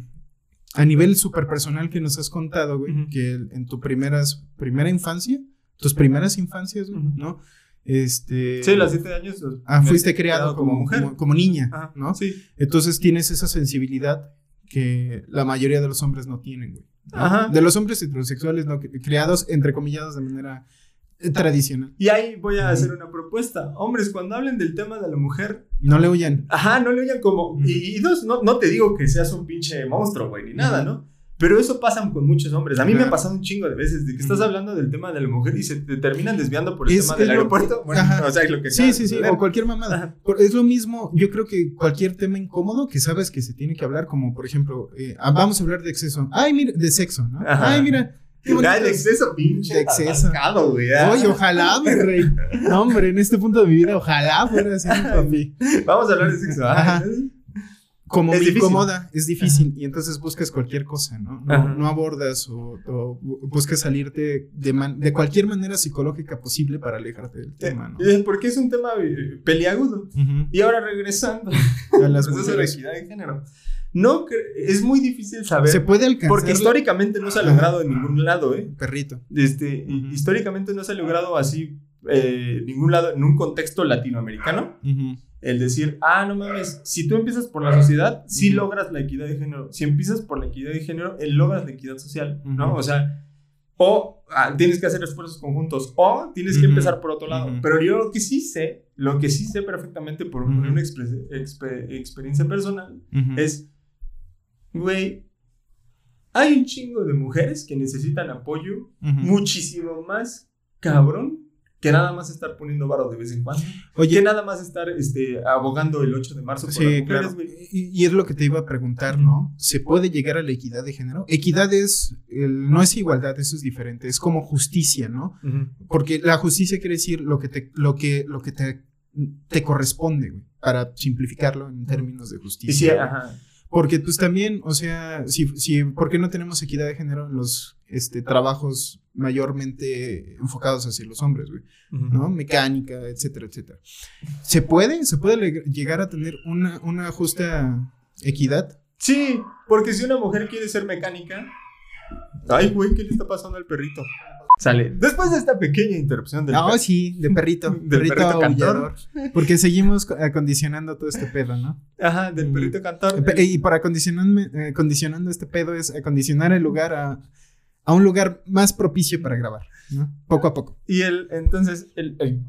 a nivel super personal que nos has contado, güey, que en tu primeras, primera infancia, tus primeras infancias, güey. ¿no? Este. sí, a los siete años. los- Ah, fuiste criado como, mujer. como, como niña, Ajá, ¿no? Sí. Entonces tienes esa sensibilidad que la mayoría de los hombres no tienen, güey. ¿no? Ajá. De los hombres heterosexuales no criados, entrecomillados de manera tradicional. Y ahí voy a hacer una propuesta. Hombres, cuando hablen del tema de la mujer, No le huyan. ajá, no le oigan como. Y, y dos, no, no te digo que seas un pinche monstruo, güey, ni nada. ¿no? Pero eso pasa con muchos hombres. A mí me ha Claro. pasado un chingo de veces de que estás hablando del tema de la mujer y se te terminan desviando por el Es- tema del aeropuerto. Bueno, Ajá. o sea, es lo que Sí, sí, sí, o cualquier mamada. Ajá. Es lo mismo, yo creo que cualquier tema incómodo que sabes que se tiene que hablar, como por ejemplo, eh, ah, vamos a hablar de exceso. Ay, mira, de sexo, ¿no? Ajá. Ay, mira. Ya el es. exceso, pinche. De exceso. güey. ya. Oye, ojalá, mi rey. No, hombre, en este punto de mi vida, ojalá fuera así, papi. Vamos a hablar de sexo. ah, Ajá. Como Es me difícil. incomoda, es difícil. Y entonces buscas cualquier cosa, ¿no? No, no abordas o, o bu- buscas salirte de, man- de cualquier manera psicológica posible para alejarte del tema, ¿no? eh, Porque es un tema eh, peliagudo. Y ahora regresando A las *laughs* proceso de la mujeres. equidad de género. No, es muy difícil saber. Se puede alcanzar. porque históricamente no se ha logrado en ningún lado, ¿eh? Perrito. Este. Históricamente no se ha logrado así eh, ningún lado, en un contexto latinoamericano, Ujú. el decir, ah, no mames, si tú empiezas por la sociedad, sí Ujú. logras la equidad de género. Si empiezas por la equidad de género, eh, logras la equidad social, ¿no? Ujú. O sea, o ah, tienes que hacer esfuerzos conjuntos, o tienes que empezar por otro lado. Pero yo lo que sí sé, lo que sí sé perfectamente por una expre- expe- experiencia personal, es, güey, hay un chingo de mujeres que necesitan apoyo muchísimo más cabrón que nada más estar poniendo varo de vez en cuando. Oye, que nada más estar este, abogando el 8 de marzo por las Sí, mujeres, claro. güey. Y, y es lo que te iba a preguntar, ¿no? ¿Se puede llegar a la equidad de género? Equidad es, el- no es igualdad, eso es diferente, es como justicia, ¿no? Porque la justicia quiere decir lo que te, lo que, lo que te, te corresponde, güey, para simplificarlo en términos de sí, justicia. ajá. Porque pues también, o sea, si, si, ¿por qué no tenemos equidad de género en los este, trabajos mayormente enfocados hacia los hombres, güey? ¿no? Mecánica, etcétera, etcétera. ¿Se puede? ¿Se puede le- llegar a tener una, una justa equidad? Sí, porque si una mujer quiere ser mecánica. Ay, güey, ¿qué le está pasando al perrito? Sale. Después de esta pequeña interrupción del No, sí, de *laughs* perrito. Del perrito, perrito cantor. Porque seguimos co- acondicionando todo este pedo, ¿no? Ajá, del Mm. perrito cantor. Y para acondicionarme- eh, acondicionando este pedo es acondicionar el lugar a, a un lugar más propicio para grabar, ¿no? Poco a poco. Y el, entonces, el, el,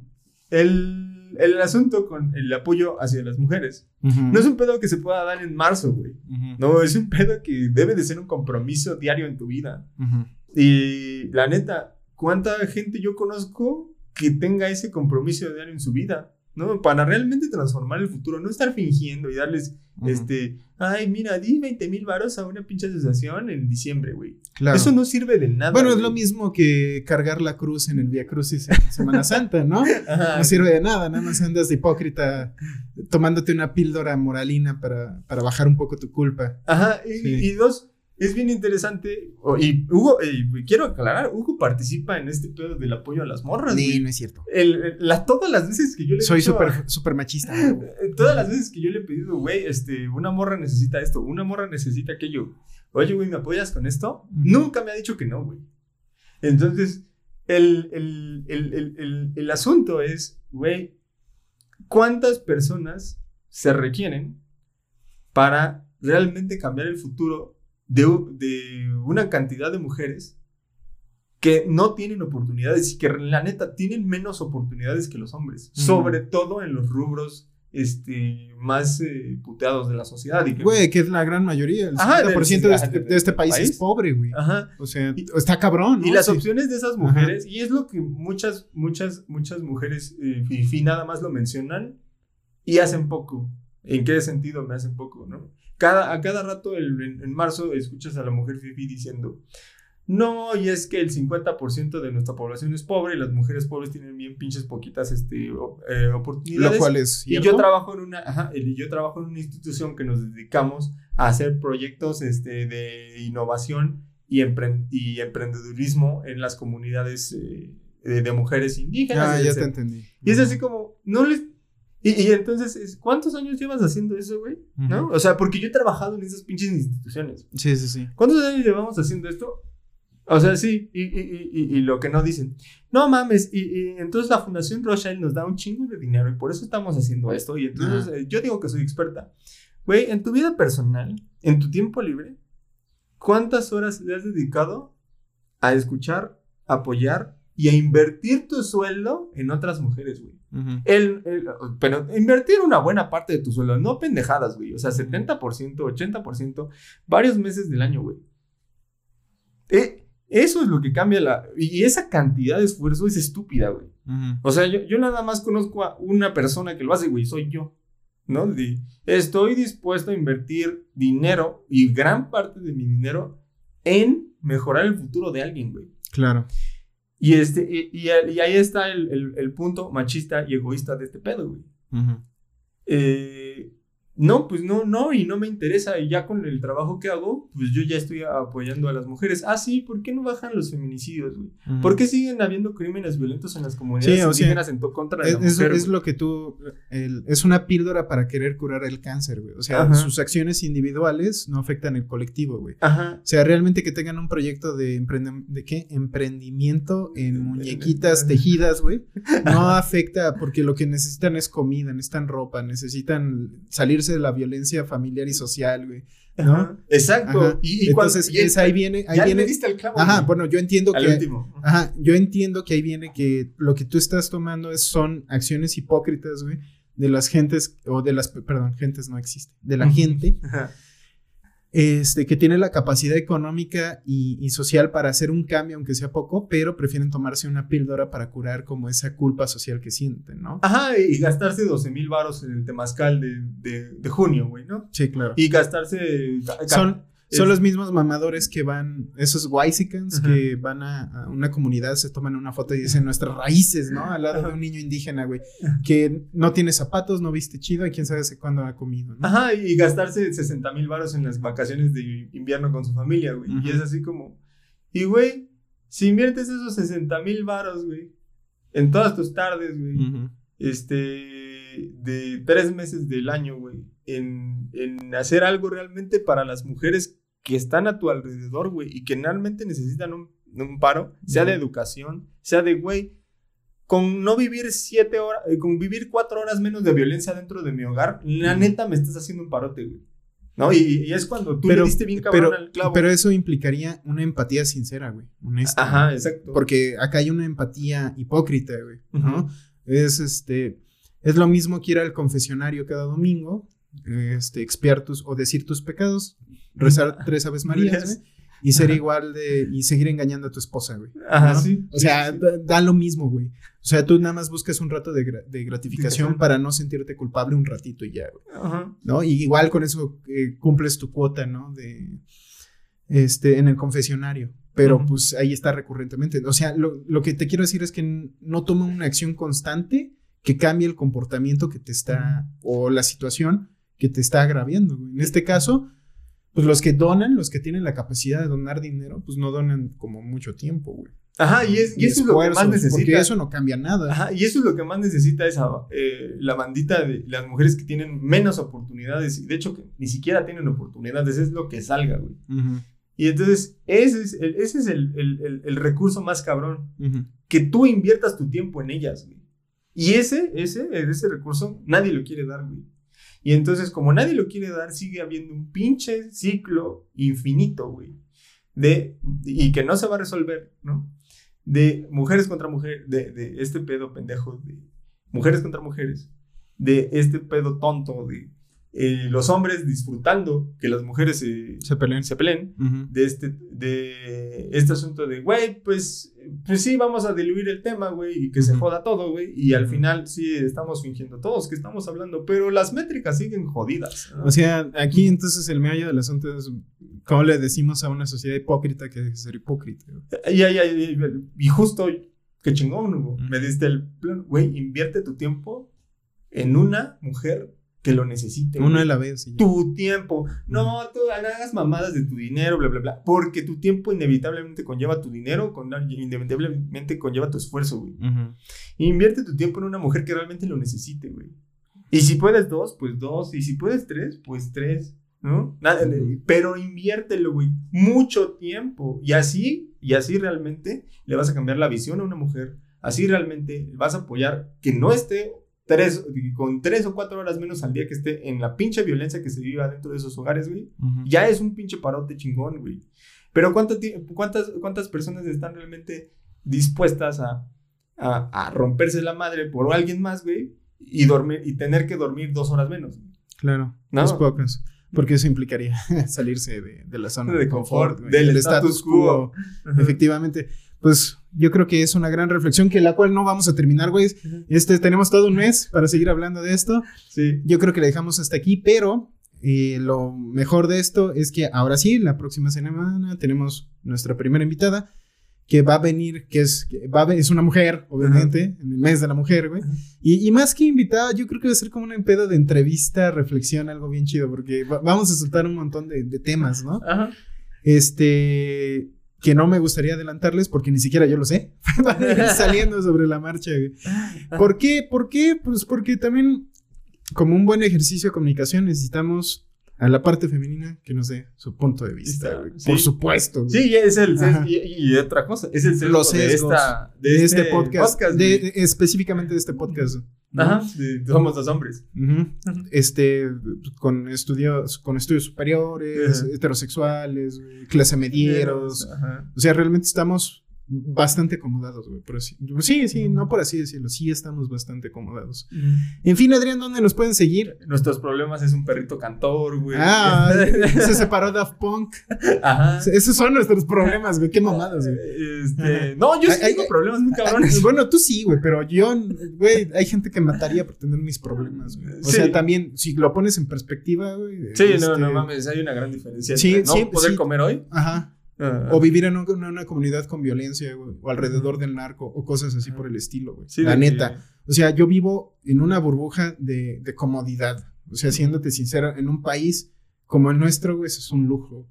el, el asunto con el apoyo hacia las mujeres. No es un pedo que se pueda dar en marzo, güey. Ujú, No, es un pedo que debe de ser un compromiso diario en tu vida. ujú. Y la neta, ¿cuánta gente yo conozco que tenga ese compromiso diario en su vida? ¿No? Para realmente transformar el futuro, no estar fingiendo y darles, este, ay, mira, di 20 mil varos a una pinche asociación en diciembre, güey. Claro. Eso no sirve de nada. Bueno, es lo mismo que cargar la cruz en el Via Crucis en Semana *laughs* Santa, ¿no? Ajá. No sirve de nada, nada más andas de hipócrita tomándote una píldora moralina para, para bajar un poco tu culpa. Ajá, y, Sí. y dos, es bien interesante, y Hugo, eh, quiero aclarar, Hugo participa en este pedo del apoyo a las morras, Sí, no es cierto. El- el- la- todas las veces que yo le he Soy súper super machista. *laughs* Todas las veces que yo le he pedido, güey, este, una morra necesita esto, una morra necesita aquello. Oye, güey, ¿me apoyas con esto? Nunca me ha dicho que no, güey. Entonces, el, el, el, el, el, el asunto es, güey, ¿cuántas personas se requieren para realmente cambiar el futuro de, de una cantidad de mujeres que no tienen oportunidades y que la neta tienen menos oportunidades que los hombres, sobre todo en los rubros este, más eh, puteados de la sociedad. Y que- Güey, que es la gran mayoría. El Ajá, 50% del- de, ajá, este, de este país, país. es pobre, güey. Ajá. O sea, Y- está cabrón, ¿no? Y las Sí. opciones de esas mujeres, y es lo que muchas, muchas, muchas mujeres eh, fifi nada más lo mencionan y hacen poco. ¿En qué sentido me hacen poco, no? Cada, a cada rato el- en, en marzo escuchas a la mujer fifi diciendo, no, y es que el 50% de nuestra población es pobre y las mujeres pobres tienen bien pinches poquitas este, eh, oportunidades. Lo cual es Y yo trabajo en una, ajá, y yo trabajo en una institución que nos dedicamos a hacer proyectos este, de innovación y, empren- y emprendedurismo en las comunidades eh, de, de mujeres indígenas. Ah, ya te entendí. Y es así como, no les... Y, y entonces, es, ¿cuántos años llevas haciendo eso, güey? ¿No? Ujú. O sea, porque yo he trabajado en esas pinches instituciones. Sí, sí, sí. ¿Cuántos años llevamos haciendo esto? O sea, sí, y, y- y- y lo que no dicen. No mames, y, y entonces la Fundación Rothschild nos da un chingo de dinero y por eso estamos haciendo esto. Y entonces eh, yo digo que soy experta. Güey, en tu vida personal, en tu tiempo libre, ¿cuántas horas le has dedicado a escuchar, apoyar y a invertir tu sueldo en otras mujeres, güey? Ujú. El, el- pero invertir una buena parte de tu sueldo, no pendejadas, güey. O sea, 70%, 80%, varios meses del año, güey. Eh, eso es lo que cambia la... Y esa cantidad de esfuerzo es estúpida, güey. O sea, yo, yo nada más conozco a una persona que lo hace, güey, soy yo. ¿No? De- estoy dispuesto a invertir dinero y gran parte de mi dinero en mejorar el futuro de alguien, güey. Claro. Y, este, y, y- y ahí está el, el- el punto machista y egoísta de este pedo, güey. Eh, no, pues no, no, y no me interesa. Y ya con el trabajo que hago, pues yo ya estoy apoyando a las mujeres. Ah, sí, ¿por qué no bajan los feminicidios, güey? Ujú. ¿Por qué siguen habiendo crímenes violentos en las comunidades Sí, o sea, indígenas en contra de Es, la es- mujer? es güey? lo que tú. el- es una píldora para querer curar el cáncer, güey. O sea, Ajá. sus acciones individuales no afectan el colectivo, güey. Ajá. O sea, realmente que tengan un proyecto de, emprende- ¿de qué? emprendimiento en muñequitas tejidas, güey, no afecta porque lo que necesitan es comida, necesitan ropa, necesitan salirse de la violencia familiar y social, güey. ¿no? Ajá. Exacto. Ajá. Y, y cuando- Entonces, y es, ahí viene, ahí ya viene. le diste al clavo. Ajá, güey. bueno, yo entiendo al que. último. Ajá, yo entiendo que ahí viene que lo que tú estás tomando es, son acciones hipócritas, güey, de las gentes, o de las, perdón, gentes no existe, de la gente, Ajá. Este, que tiene la capacidad económica y, y social para hacer un cambio, aunque sea poco, pero prefieren tomarse una píldora para curar como esa culpa social que sienten, ¿no? Ajá, y gastarse 12 mil varos en el temazcal de, de, de junio, güey, ¿no? Sí, claro. Y gastarse... Son, son los mismos mamadores que van, esos Waisicans Ajá. que van a, a una comunidad, se toman una foto y dicen nuestras raíces, ¿no? Al lado de un niño indígena, güey, que no tiene zapatos, no viste chido y quién sabe hace cuándo ha comido, ¿no? Ajá, y gastarse 60 mil varos en las vacaciones de invierno con su familia, güey. Y es así como... Y, güey, si inviertes esos 60 mil varos, güey, en todas tus tardes, güey, este, de tres meses del año, güey, en, en hacer algo realmente para las mujeres que están a tu alrededor, güey, y que realmente necesitan un, un paro, sea de educación, sea de, güey, con no vivir siete horas, eh, con vivir cuatro horas menos de violencia dentro de mi hogar, la neta me estás haciendo un parote, güey. ¿No? Y, y es cuando tú Pero- le diste bien cabrón pero, al clavo. pero eso implicaría una empatía sincera, güey, honesta. Ajá, exacto. Porque acá hay una empatía hipócrita, güey, ¿no? Es este, es lo mismo que ir al confesionario cada domingo, este, expiar tus, o decir tus pecados, rezar *laughs* tres aves marías, güey, y ser Ajá. igual de, y seguir engañando a tu esposa, güey. Ajá, ¿no? sí. O sea, sí, sí. Da, da lo mismo, güey. O sea, tú nada más buscas un rato de, gra- de gratificación para no sentirte culpable un ratito y ya, güey. Ajá. ¿no? Y igual con eso eh, cumples tu cuota, ¿no? De, este, en el confesionario. Pero pues ahí está recurrentemente. O sea, lo, lo que te quiero decir es que no toma una acción constante que cambie el comportamiento que te está, o la situación que te está agraviando. güey. En este caso, pues los que donan, los que tienen la capacidad de donar dinero, pues no donan como mucho tiempo, güey. Ajá, y, es, y eso es lo que más necesita. Porque eso no cambia nada. Ajá, y eso es lo que más necesita esa, eh, la bandita de las mujeres que tienen menos oportunidades, y de hecho que ni siquiera tienen oportunidades, es lo que salga, güey. Y entonces, ese es el, ese es el, el- el- el recurso más cabrón, que tú inviertas tu tiempo en ellas, güey. Y ese, ese, ese recurso nadie lo quiere dar, güey. Y entonces, como nadie lo quiere dar, sigue habiendo un pinche ciclo infinito, güey. De, y que no se va a resolver, ¿no? De mujeres contra mujeres, de, de este pedo pendejo, de mujeres contra mujeres, de este pedo tonto, de eh, los hombres disfrutando que las mujeres se, Se pelean. se peleen, de este, de este asunto de, güey, pues, pues sí, vamos a diluir el tema, güey, y que se joda todo, güey, y al final sí estamos fingiendo todos que estamos hablando, pero las métricas siguen jodidas. ¿no? O sea, aquí entonces el meollo del asunto es cómo le decimos a una sociedad hipócrita que deje de ser hipócrita. güey? y, y- y- y justo, qué chingón, Ujú. me diste el plan, güey, invierte tu tiempo en una mujer que lo necesite. Uno a la vez. ya. tu tiempo. No, tú hagas mamadas de tu dinero, bla, bla, bla. Porque tu tiempo inevitablemente conlleva tu dinero, con, inevitablemente conlleva tu esfuerzo, güey. Invierte tu tiempo en una mujer que realmente lo necesite, güey. Y si puedes dos, pues dos. Y si puedes tres, pues tres. ¿No? Nada, Ujú. Pero inviértelo, güey. Mucho tiempo. Y así, y así realmente le vas a cambiar la visión a una mujer. Así realmente vas a apoyar que no esté tres, con tres o cuatro horas menos al día que esté en la pinche violencia que se viva dentro de esos hogares, güey. Ya es un pinche parote chingón, güey. Pero ¿cuánto ¿cuántas, ¿cuántas personas están realmente dispuestas a, a, a romperse la madre por alguien más, güey? Y, dormir, y tener que dormir dos horas menos. güey? Claro, No. los pocos. Porque eso implicaría *laughs* salirse de, de la zona De de, confort, confort, güey, del status quo. Ajá. Efectivamente. Pues yo creo que es una gran reflexión que la cual no vamos a terminar, güey. Este, tenemos todo un mes para seguir hablando de esto. Sí. Yo creo que la dejamos hasta aquí, pero eh, lo mejor de esto es que ahora sí, la próxima semana tenemos nuestra primera invitada que va a venir, que es, que va a es una mujer, obviamente, en el mes de la mujer, güey. Y, y más que invitada, yo creo que va a ser como un pedo de entrevista, reflexión, algo bien chido, porque va- vamos a soltar un montón de, de temas, ¿no? Ajá. Este, que no me gustaría adelantarles porque ni siquiera yo lo sé. *laughs* Van a ir *laughs* saliendo sobre la marcha. ¿Por qué? ¿Por qué? Pues porque también, como un buen ejercicio de comunicación, necesitamos a la parte femenina que nos dé su punto de vista, Está, güey. sí. Por supuesto. güey. Sí, es el y, y otra cosa, es el sesgo Los de esta de, de este, podcast, de- específicamente de este podcast. ¿no? Ajá, sí, somos dos hombres. Este, con estudios, con estudios superiores, heterosexuales, clase medieros. O sea, realmente estamos bastante acomodados, güey. Por así. Sí, sí, no por así decirlo. Sí, estamos bastante acomodados. En fin, Adrián, ¿dónde nos pueden seguir? Nuestros problemas es un perrito cantor, güey. Ah, *laughs* se separó Daft Punk. Ajá. Esos son nuestros problemas, güey. Qué mamadas, güey. Este, no, yo sí tengo problemas muy cabrones. Bueno, tú sí, güey, pero yo, güey, hay gente que mataría por tener mis problemas, güey. O Sí. sea, también, si lo pones en perspectiva, güey. Sí, no, este, no mames, hay una gran diferencia Sí, entre no sí, poder sí. comer hoy. Ajá. Ah, O vivir en un- una, una comunidad con violencia, güey. O alrededor del narco, o cosas así por el estilo, güey. sí, La neta. que- O sea, yo vivo en una burbuja de, de comodidad. O sea, siéndote sincero, en un país como el nuestro, güey, eso es un lujo,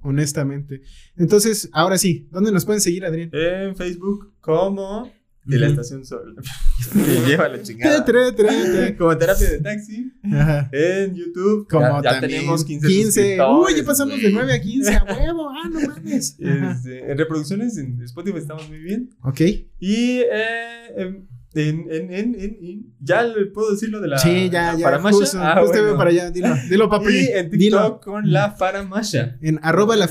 honestamente. Entonces, ahora sí, ¿dónde nos pueden seguir, Adrián? En Facebook como de la estación Sol. *laughs* Me lleva la chingada. Tre, tre, tre. Como terapia de taxi. Ajá. En YouTube. Como ya, ya también tenemos 15, 15. suscriptores, Uy, ya pasamos de 9 a 15. A *laughs* huevo. Ah, no mames. Este, en reproducciones en Spotify estamos muy bien. Ok. Y eh, en, en, en, en, en- en- ya le puedo decir lo de la, sí, ya, la ya. Faramasha. Justo, Ah, justo bueno. iba para allá. Dilo, dilo, papi. Y en TikTok Dilo. con la Faramasha. En arroba la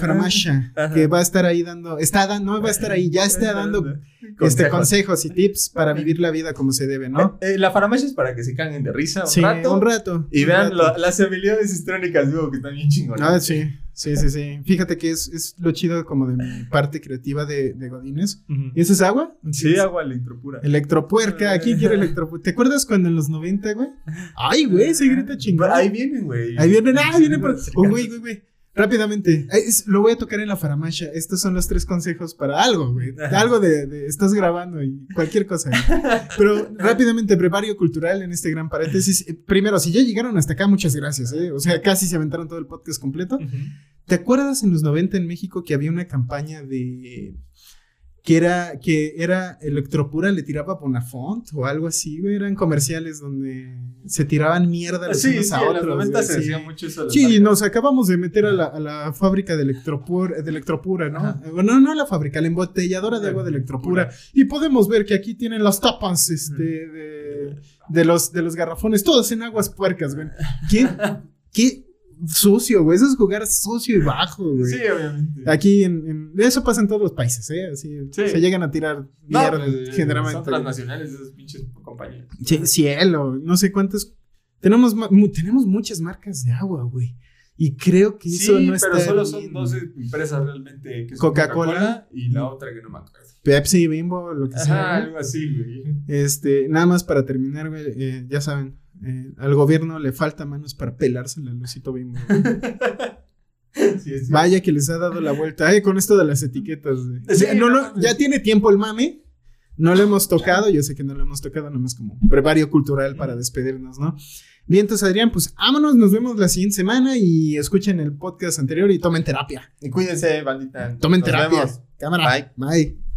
Ajá. que va a estar ahí dando, está dando, no va a estar ahí, ya está dando este, consejos y tips para vivir la vida como se debe, ¿no? Eh, eh, la Faramasha es para que se caguen de risa un sí, rato. un rato. Y un vean rato. lo- las habilidades histrónicas, digo, que están bien chingonas. Ah, sí, sí, sí, sí. Fíjate que es, es lo chido como de mi parte creativa de, de Godines. ¿Y eso es agua? Sí, agua electropura. Electropuerca, aquí quiere *laughs* electropuerca. ¿Te acuerdas cuando en los 90, güey? Ay, güey, se grita chingón. Ahí vienen, güey. Ahí vienen, ah, vienen por. sí, Oh, güey, güey, güey. Rápidamente. Es- lo voy a tocar en la faramacha. Estos son los tres consejos para algo, güey. Algo de, de- Estás grabando y cualquier cosa. güey. *laughs* Pero rápidamente, prepario cultural en este gran paréntesis. Eh, Primero, si ya llegaron hasta acá, muchas gracias, ¿eh? O sea, casi se aventaron todo el podcast completo. ¿Te acuerdas en los 90 en México que había una campaña de. Que era. que era Electropura le tiraba a Bonafont o algo así, güey? Eran comerciales donde se tiraban mierda los Sí, unos sí, a otros. 90 güey, se sí. hacía mucho eso. de las Sí, marcas. nos acabamos de meter a la, a la fábrica de Electropura, de Electropura ¿no? Ajá. Eh, Bueno, no la fábrica, la embotelladora de agua de Electropura. Y podemos ver que aquí tienen las tapas este, de, de los, de los garrafones, todos en aguas puercas, güey. ¿Qué, qué sucio, güey? Eso es jugar sucio y bajo, güey. Sí, obviamente. Aquí en, en- Eso pasa en todos los países, ¿eh? Así, Sí. Se llegan a tirar No, mierda, pues, generalmente. Son transnacionales esas pinches compañías. Sí, cielo, no sé cuántas. Tenemos, tenemos muchas marcas de agua, güey. Y creo que eso Sí, no pero solo son dos empresas realmente que son Coca-Cola. Coca-Cola y la otra que no me acuerdo. Pepsi, Bimbo, lo que Ajá, sea. güey. algo así, güey. Este, nada más para terminar, güey, eh, ya saben, eh, al gobierno le falta manos para pelársela al Lucito Bimbo. *laughs* Sí, Vaya que les ha dado la vuelta, eh, con esto de las etiquetas. Sí, no, no ya tiene tiempo el mame. No lo hemos tocado, yo sé que no lo hemos tocado, nomás como prepario cultural para despedirnos, ¿no? Bien, entonces Adrián, pues vámonos, nos vemos la siguiente semana y escuchen el podcast anterior y tomen terapia. Y cuídense, bandita. Tomen Nos terapia. vemos. Cámara. Bye. Bye.